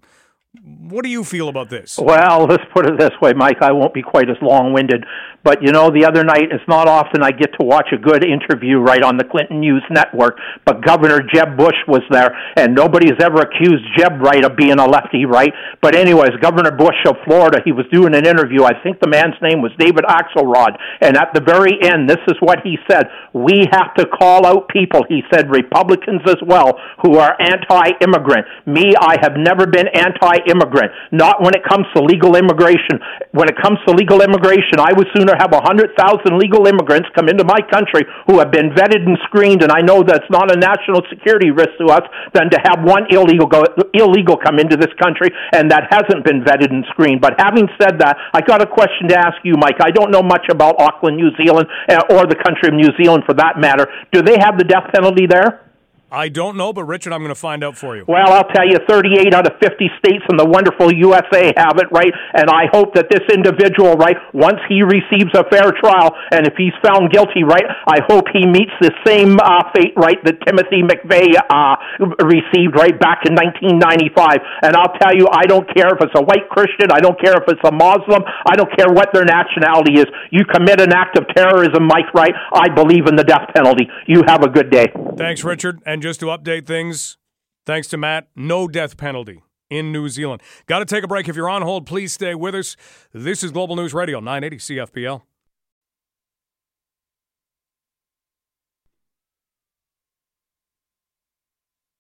what do you feel about this? Well, let's put it this way, Mike. I won't be quite as long winded. But, you know, the other night, it's not often I get to watch a good interview right on the Clinton News Network, but Governor Jeb Bush was there, and nobody's ever accused Jeb, right, of being a lefty, right? But, anyways, Governor Bush of Florida, he was doing an interview. I think the man's name was David Axelrod. And at the very end, this is what he said We have to call out people, he said, Republicans as well, who are anti immigrant. Me, I have never been anti immigrant, not when it comes to legal immigration. When it comes to legal immigration, I would sooner have a 100,000 legal immigrants come into my country who have been vetted and screened, and I know that's not a national security risk to us, than to have one illegal go, illegal come into this country and that hasn't been vetted and screened. But having said that, I got a question to ask you, Mike. I don't know much about Auckland, New Zealand, uh, or the country of New Zealand for that matter. Do they have the death penalty there? I don't know, but Richard, I'm going to find out for you. Well, I'll tell you, 38 out of 50 states in the wonderful USA have it, right? And I hope that this individual, right, once he receives a fair trial, and if he's found guilty, right, I hope he meets the same uh, fate, right, that Timothy McVeigh uh, received, right, back in 1995. And I'll tell you, I don't care if it's a white Christian, I don't care if it's a Muslim, I don't care what their nationality is. You commit an act of terrorism, Mike, right? I believe in the death penalty. You have a good day. Thanks, Richard. And just to update things, thanks to Matt, no death penalty in New Zealand. Got to take a break. If you're on hold, please stay with us. This is Global News Radio, 980 CFPL.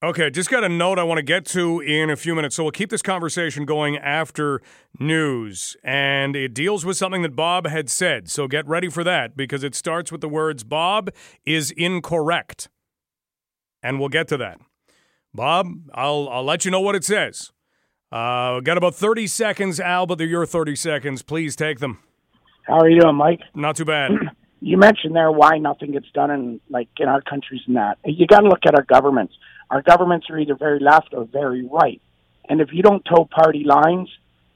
Okay, just got a note I want to get to in a few minutes. So we'll keep this conversation going after news. And it deals with something that Bob had said. So get ready for that because it starts with the words Bob is incorrect and we'll get to that. Bob, I'll I'll let you know what it says. Uh, got about 30 seconds, Al, but they're your 30 seconds. Please take them. How are you doing, Mike? Not too bad. you mentioned there why nothing gets done in like in our countries and that. You got to look at our governments. Our governments are either very left or very right. And if you don't toe party lines,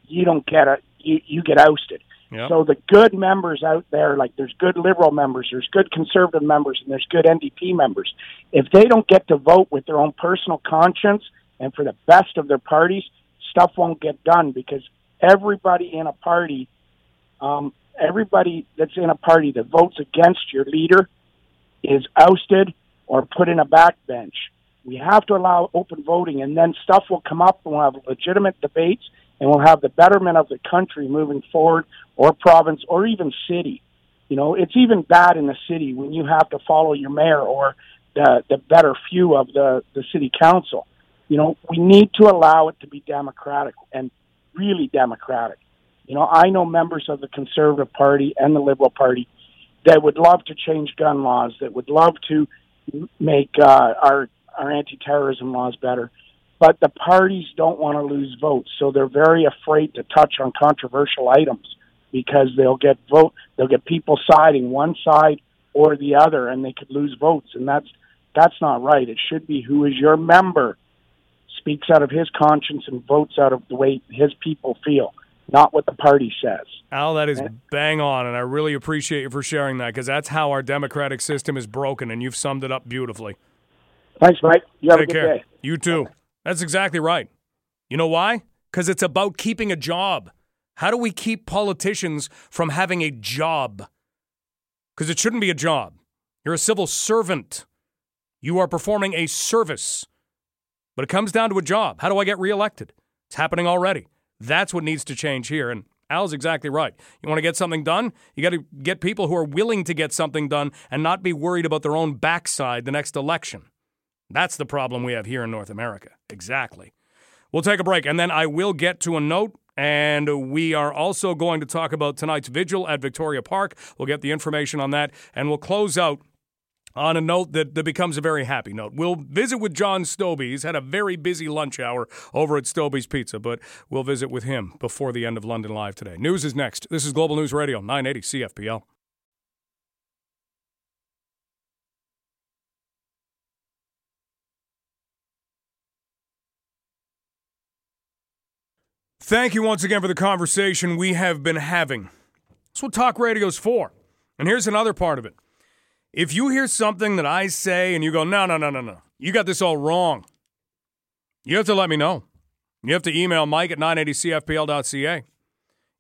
you don't get a you, you get ousted. Yep. So the good members out there, like there's good liberal members, there's good conservative members, and there's good NDP members. If they don't get to vote with their own personal conscience and for the best of their parties, stuff won't get done because everybody in a party, um, everybody that's in a party that votes against your leader is ousted or put in a backbench. We have to allow open voting, and then stuff will come up, and we'll have legitimate debates and will have the betterment of the country moving forward, or province, or even city. You know, it's even bad in the city when you have to follow your mayor or the the better few of the the city council. You know, we need to allow it to be democratic and really democratic. You know, I know members of the Conservative Party and the Liberal Party that would love to change gun laws, that would love to make uh, our our anti-terrorism laws better. But the parties don't want to lose votes, so they're very afraid to touch on controversial items because they'll get vote they'll get people siding one side or the other, and they could lose votes, and that's that's not right. It should be who is your member speaks out of his conscience and votes out of the way his people feel, not what the party says. Al, that is bang on, and I really appreciate you for sharing that because that's how our democratic system is broken, and you've summed it up beautifully. Thanks, Mike. You have Take a good care. day. You too. That's exactly right. You know why? Because it's about keeping a job. How do we keep politicians from having a job? Because it shouldn't be a job. You're a civil servant. You are performing a service. But it comes down to a job. How do I get reelected? It's happening already. That's what needs to change here. And Al's exactly right. You want to get something done? You got to get people who are willing to get something done and not be worried about their own backside the next election. That's the problem we have here in North America. Exactly. We'll take a break and then I will get to a note. And we are also going to talk about tonight's vigil at Victoria Park. We'll get the information on that and we'll close out on a note that, that becomes a very happy note. We'll visit with John Stobie. He's had a very busy lunch hour over at Stobie's Pizza, but we'll visit with him before the end of London Live today. News is next. This is Global News Radio, 980 CFPL. Thank you once again for the conversation we have been having. That's what talk radio's for. And here's another part of it. If you hear something that I say and you go, no, no, no, no, no, you got this all wrong, you have to let me know. You have to email mike at 980cfpl.ca.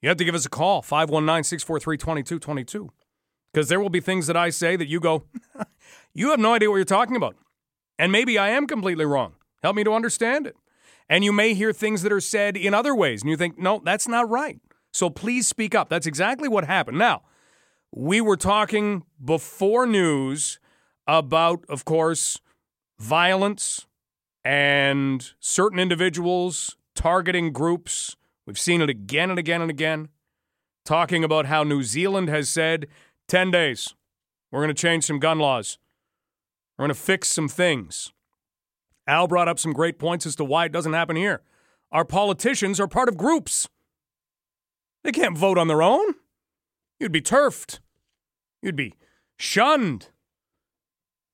You have to give us a call, 519 643 2222. Because there will be things that I say that you go, you have no idea what you're talking about. And maybe I am completely wrong. Help me to understand it. And you may hear things that are said in other ways, and you think, no, that's not right. So please speak up. That's exactly what happened. Now, we were talking before news about, of course, violence and certain individuals targeting groups. We've seen it again and again and again. Talking about how New Zealand has said 10 days, we're going to change some gun laws, we're going to fix some things. Al brought up some great points as to why it doesn't happen here. Our politicians are part of groups. They can't vote on their own. You'd be turfed. You'd be shunned.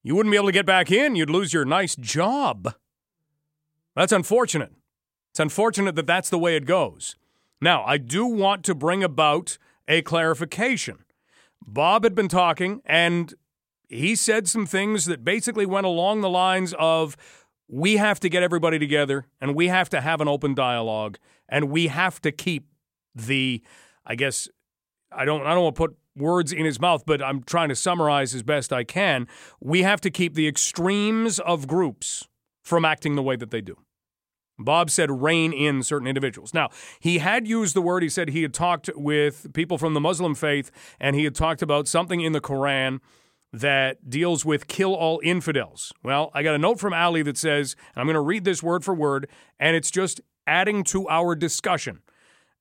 You wouldn't be able to get back in. You'd lose your nice job. That's unfortunate. It's unfortunate that that's the way it goes. Now, I do want to bring about a clarification. Bob had been talking, and he said some things that basically went along the lines of we have to get everybody together and we have to have an open dialogue and we have to keep the I guess I don't I don't want to put words in his mouth, but I'm trying to summarize as best I can. We have to keep the extremes of groups from acting the way that they do. Bob said rein in certain individuals. Now, he had used the word, he said he had talked with people from the Muslim faith and he had talked about something in the Quran that deals with kill all infidels. Well, I got a note from Ali that says, I'm going to read this word for word, and it's just adding to our discussion.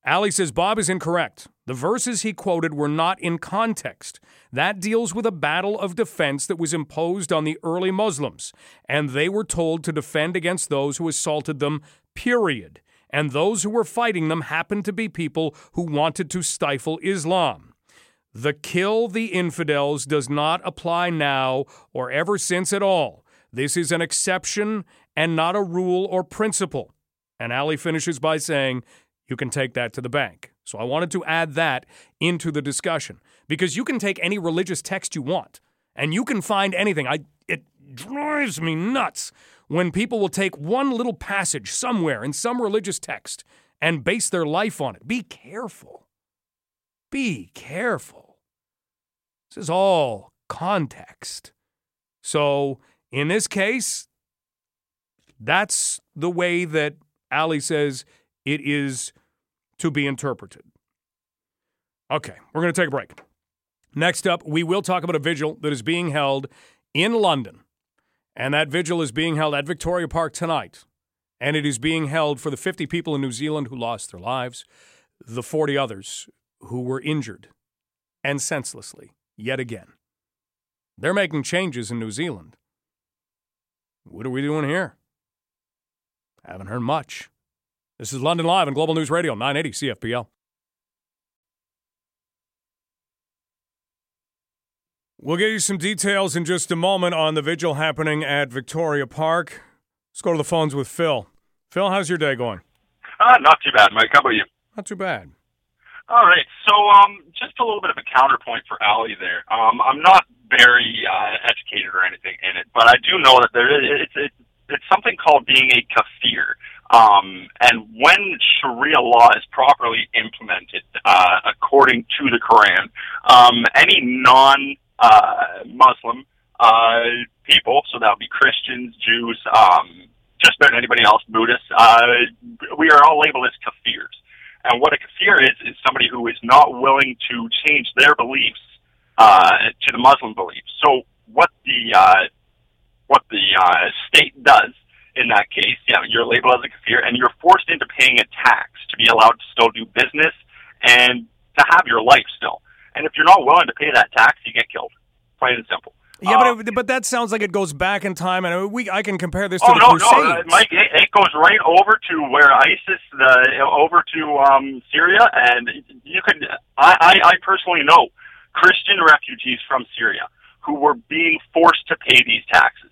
Ali says Bob is incorrect. The verses he quoted were not in context. That deals with a battle of defense that was imposed on the early Muslims, and they were told to defend against those who assaulted them, period. And those who were fighting them happened to be people who wanted to stifle Islam. The kill the infidels does not apply now or ever since at all. This is an exception and not a rule or principle. And Ali finishes by saying, you can take that to the bank. So I wanted to add that into the discussion because you can take any religious text you want and you can find anything. I it drives me nuts when people will take one little passage somewhere in some religious text and base their life on it. Be careful. Be careful. This is all context. So, in this case, that's the way that Ali says it is to be interpreted. Okay, we're going to take a break. Next up, we will talk about a vigil that is being held in London. And that vigil is being held at Victoria Park tonight. And it is being held for the 50 people in New Zealand who lost their lives, the 40 others who were injured and senselessly yet again. They're making changes in New Zealand. What are we doing here? Haven't heard much. This is London Live on Global News Radio, 980 CFPL. We'll get you some details in just a moment on the vigil happening at Victoria Park. Let's go to the phones with Phil. Phil, how's your day going? Uh, not too bad, Mike. How about you? Not too bad. All right. So, um, just a little bit of a counterpoint for Ali there. Um, I'm not very uh, educated or anything in it, but I do know that there is it's it's, it's something called being a kafir. Um, and when Sharia law is properly implemented uh, according to the Quran, um, any non uh, Muslim uh, people, so that would be Christians, Jews, um, just about anybody else, Buddhists, uh, we are all labeled as kafirs. And what a kafir is, is somebody who is not willing to change their beliefs uh, to the Muslim beliefs. So what the uh, what the uh, state does in that case, yeah, you're labeled as a kafir, and you're forced into paying a tax to be allowed to still do business and to have your life still. And if you're not willing to pay that tax, you get killed. Plain and simple. Yeah, but it, but that sounds like it goes back in time, and we I can compare this to Oh the no, Crusades. no, uh, Mike! It, it goes right over to where ISIS, the over to um, Syria, and you could. I, I, I personally know Christian refugees from Syria who were being forced to pay these taxes.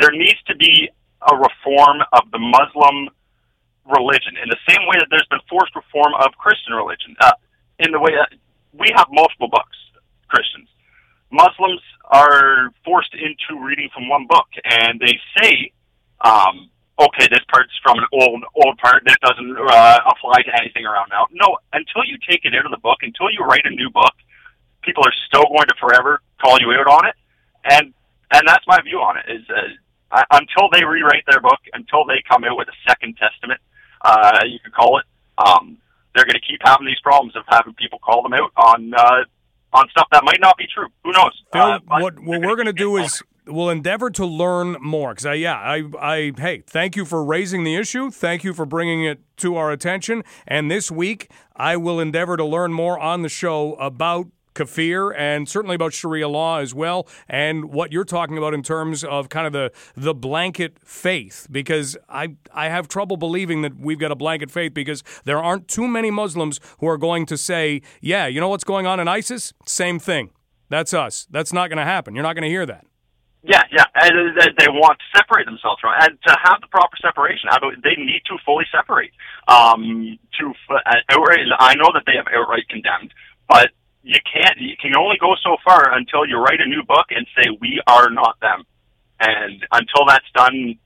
There needs to be a reform of the Muslim religion in the same way that there's been forced reform of Christian religion. Uh, in the way that we have multiple books, Christians. Muslims are forced into reading from one book, and they say, um, "Okay, this part's from an old old part. that doesn't uh, apply to anything around now." No, until you take it out of the book, until you write a new book, people are still going to forever call you out on it, and and that's my view on it. Is uh, until they rewrite their book, until they come out with a second testament, uh, you could call it. Um, they're going to keep having these problems of having people call them out on uh, on stuff that might not be true. Who knows? Phil, Uh, what what we're going to do is we'll endeavor to learn more. Because I, yeah, I, I, hey, thank you for raising the issue. Thank you for bringing it to our attention. And this week, I will endeavor to learn more on the show about kafir and certainly about Sharia law as well, and what you're talking about in terms of kind of the the blanket faith. Because I I have trouble believing that we've got a blanket faith because there aren't too many Muslims who are going to say, yeah, you know what's going on in ISIS? Same thing. That's us. That's not going to happen. You're not going to hear that. Yeah, yeah, and they, want to separate themselves from, and to have the proper separation, they need to fully separate? Um, to uh, I know that they have outright condemned, but you can't. You can only go so far until you write a new book and say we are not them, and until that's done,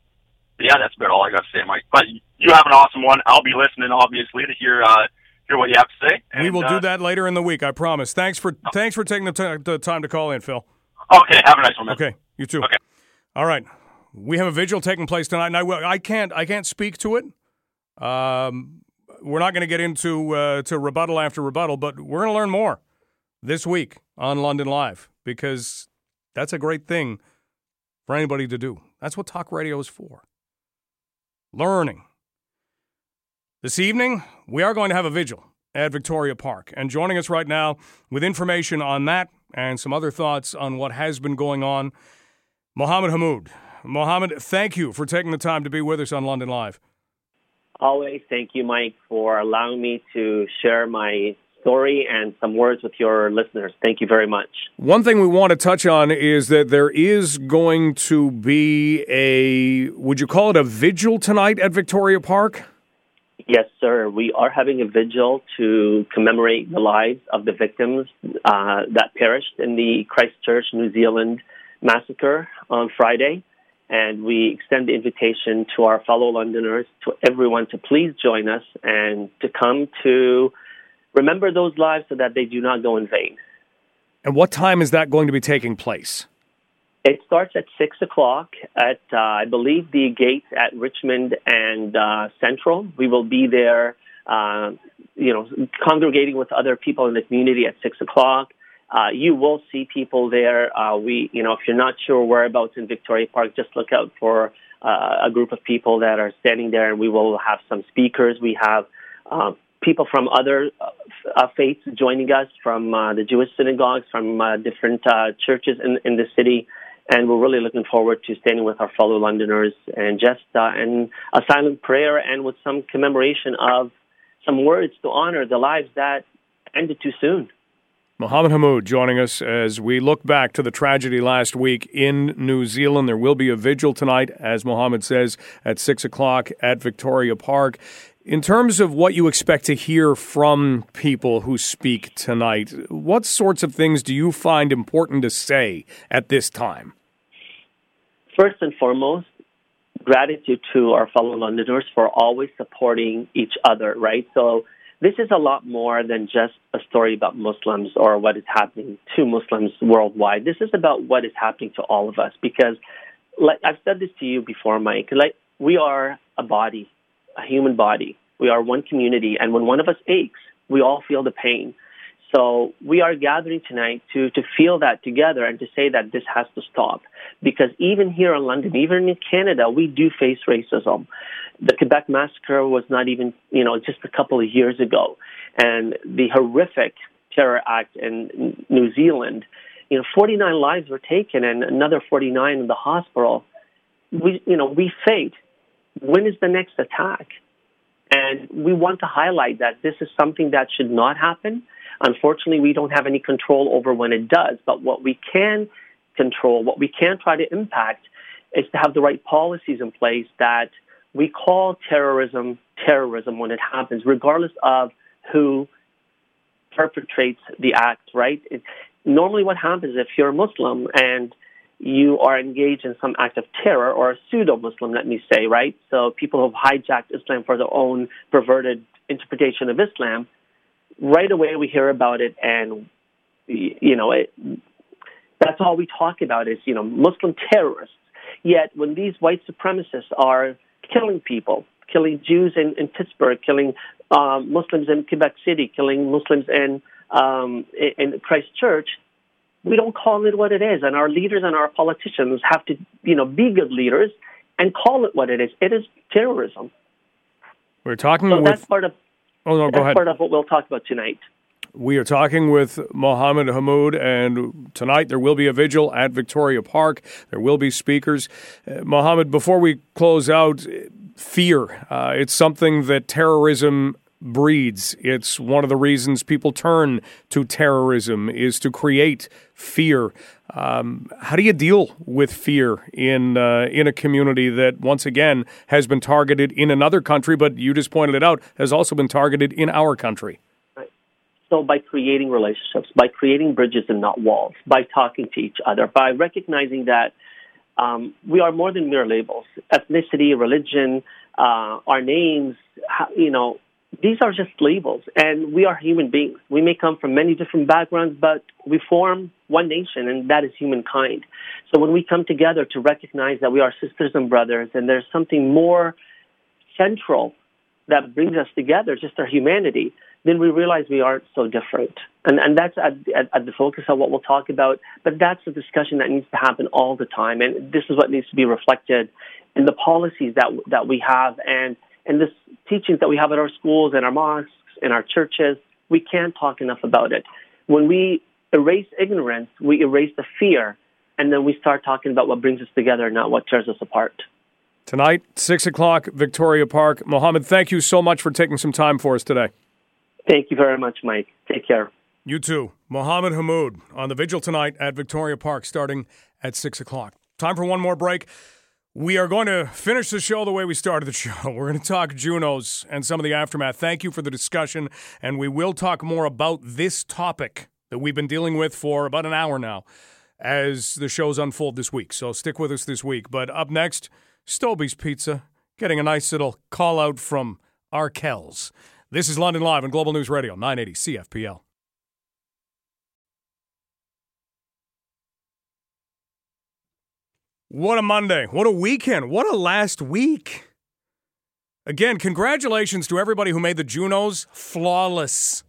yeah, that's about all I got to say, Mike. But you have an awesome one. I'll be listening, obviously, to hear uh, hear what you have to say. we will uh, do that later in the week. I promise. Thanks for thanks for taking the, ti- the time to call in, Phil. Okay, have a nice one. Man. Okay, you too. Okay. All right. We have a vigil taking place tonight, and I, will- I can't I can't speak to it. Um, we're not going to get into uh, to rebuttal after rebuttal, but we're going to learn more this week on London Live because that's a great thing for anybody to do. That's what talk radio is for. Learning. This evening, we are going to have a vigil at Victoria Park. And joining us right now with information on that and some other thoughts on what has been going on, Mohammed Hamoud. Mohammed, thank you for taking the time to be with us on London Live. Always thank you, Mike, for allowing me to share my story and some words with your listeners. Thank you very much. One thing we want to touch on is that there is going to be a, would you call it a vigil tonight at Victoria Park? Yes, sir. We are having a vigil to commemorate the lives of the victims uh, that perished in the Christchurch, New Zealand massacre on Friday. And we extend the invitation to our fellow Londoners, to everyone to please join us and to come to remember those lives so that they do not go in vain. And what time is that going to be taking place? It starts at six o'clock at, uh, I believe, the gates at Richmond and uh, Central. We will be there, uh, you know, congregating with other people in the community at six o'clock. Uh, you will see people there. Uh, we, you know, if you're not sure whereabouts in Victoria Park, just look out for uh, a group of people that are standing there, and we will have some speakers. We have uh, people from other uh, faiths joining us, from uh, the Jewish synagogues, from uh, different uh, churches in, in the city. and we're really looking forward to standing with our fellow Londoners and just uh, in a silent prayer and with some commemoration of some words to honor the lives that ended too soon. Mohammed Hammoud joining us as we look back to the tragedy last week in New Zealand. There will be a vigil tonight, as Mohammed says, at 6 o'clock at Victoria Park. In terms of what you expect to hear from people who speak tonight, what sorts of things do you find important to say at this time? First and foremost, gratitude to our fellow Londoners for always supporting each other, right? So, this is a lot more than just a story about Muslims or what is happening to Muslims worldwide. This is about what is happening to all of us because, like I've said this to you before, Mike, like we are a body, a human body. We are one community, and when one of us aches, we all feel the pain. So we are gathering tonight to, to feel that together and to say that this has to stop. Because even here in London, even in Canada, we do face racism. The Quebec massacre was not even, you know, just a couple of years ago. And the horrific terror act in New Zealand, you know, 49 lives were taken and another 49 in the hospital. We, you know, we fate. When is the next attack? And we want to highlight that this is something that should not happen Unfortunately, we don't have any control over when it does, but what we can control, what we can try to impact, is to have the right policies in place that we call terrorism terrorism when it happens, regardless of who perpetrates the act, right? It, normally, what happens if you're a Muslim and you are engaged in some act of terror or a pseudo Muslim, let me say, right? So people have hijacked Islam for their own perverted interpretation of Islam, right away we hear about it, and you know, it, that's all we talk about is you know Muslim terrorists. Yet when these white supremacists are killing people, killing Jews in, in Pittsburgh, killing um, Muslims in Quebec City, killing Muslims in um, in Christchurch, we don't call it what it is, and our leaders and our politicians have to you know be good leaders and call it what it is. It is terrorism. We're talking so with. That's part of Oh, no, go ahead. part of what we'll talk about tonight. We are talking with Mohammed Hamoud, and tonight there will be a vigil at Victoria Park. There will be speakers. Uh, Mohammed, before we close out, fear. Uh, it's something that terrorism breeds. It's one of the reasons people turn to terrorism is to create fear. Um, how do you deal with fear in uh, in a community that once again has been targeted in another country, but you just pointed it out has also been targeted in our country? So by creating relationships, by creating bridges and not walls, by talking to each other, by recognizing that um, we are more than mere labels, ethnicity, religion, uh, our names, you know, these are just labels, and we are human beings. We may come from many different backgrounds, but we form one nation, and that is humankind. So when we come together to recognize that we are sisters and brothers, and there's something more central that brings us together, just our humanity, then we realize we aren't so different. And, and that's at, at, at the focus of what we'll talk about. But that's a discussion that needs to happen all the time. And this is what needs to be reflected in the policies that, that we have and and this teachings that we have at our schools and our mosques and our churches, we can't talk enough about it. When we erase ignorance, we erase the fear, and then we start talking about what brings us together, not what tears us apart. Tonight, 6 o'clock, Victoria Park. Mohammed, thank you so much for taking some time for us today. Thank you very much, Mike. Take care. You too. Mohammed Hammoud on the vigil tonight at Victoria Park starting at 6 o'clock. Time for one more break. We are going to finish the show the way we started the show. We're going to talk Junos and some of the aftermath. Thank you for the discussion, and we will talk more about this topic that we've been dealing with for about an hour now as the shows unfold this week. So stick with us this week. But up next, Stobie's Pizza, getting a nice little call out from Arkells. This is London Live on Global News Radio, 980 CFPL. What a Monday. What a weekend. What a last week. Again, congratulations to everybody who made the Junos flawless.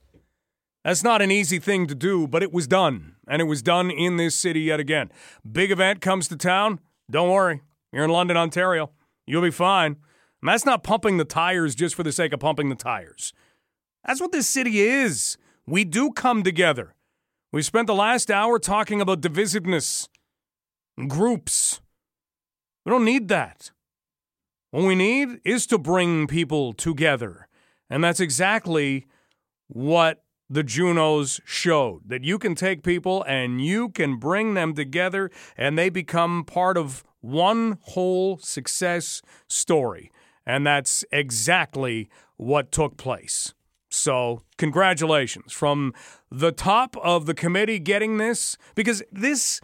That's not an easy thing to do, but it was done. And it was done in this city yet again. Big event comes to town. Don't worry. You're in London, Ontario. You'll be fine. And that's not pumping the tires just for the sake of pumping the tires. That's what this city is. We do come together. We spent the last hour talking about divisiveness groups. We don't need that. What we need is to bring people together. And that's exactly what the Junos showed that you can take people and you can bring them together and they become part of one whole success story. And that's exactly what took place. So, congratulations from the top of the committee getting this because this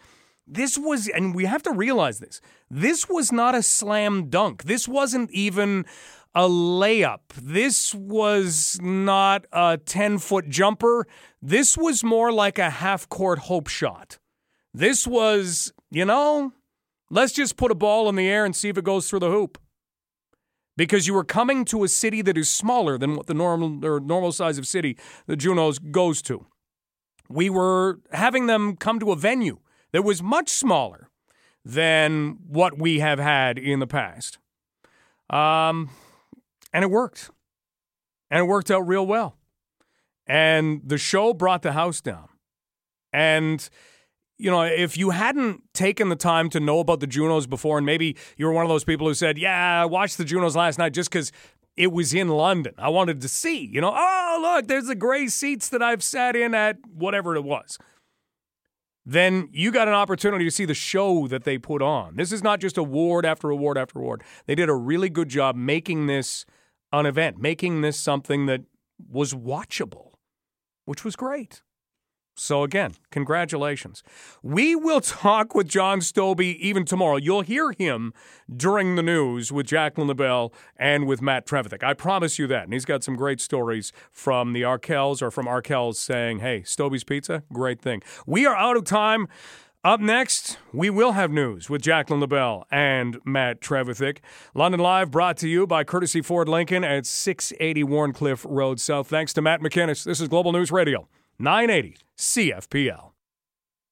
this was and we have to realize this. This was not a slam dunk. This wasn't even a layup. This was not a 10 foot jumper. This was more like a half court hope shot. This was, you know, let's just put a ball in the air and see if it goes through the hoop. Because you were coming to a city that is smaller than what the normal or normal size of city the Junos goes to. We were having them come to a venue that was much smaller than what we have had in the past. Um, and it worked. And it worked out real well. And the show brought the house down. And, you know, if you hadn't taken the time to know about the Junos before, and maybe you were one of those people who said, Yeah, I watched the Junos last night just because it was in London. I wanted to see, you know, oh, look, there's the gray seats that I've sat in at whatever it was. Then you got an opportunity to see the show that they put on. This is not just award after award after award. They did a really good job making this an event, making this something that was watchable, which was great. So, again, congratulations. We will talk with John Stobie even tomorrow. You'll hear him during the news with Jacqueline LaBelle and with Matt Trevithick. I promise you that. And he's got some great stories from the Arkells or from Arkells saying, hey, Stobie's Pizza, great thing. We are out of time. Up next, we will have news with Jacqueline LaBelle and Matt Trevithick. London Live brought to you by Courtesy Ford Lincoln at 680 Wharncliffe Road South. Thanks to Matt McKinnis. This is Global News Radio, 980 CFPL.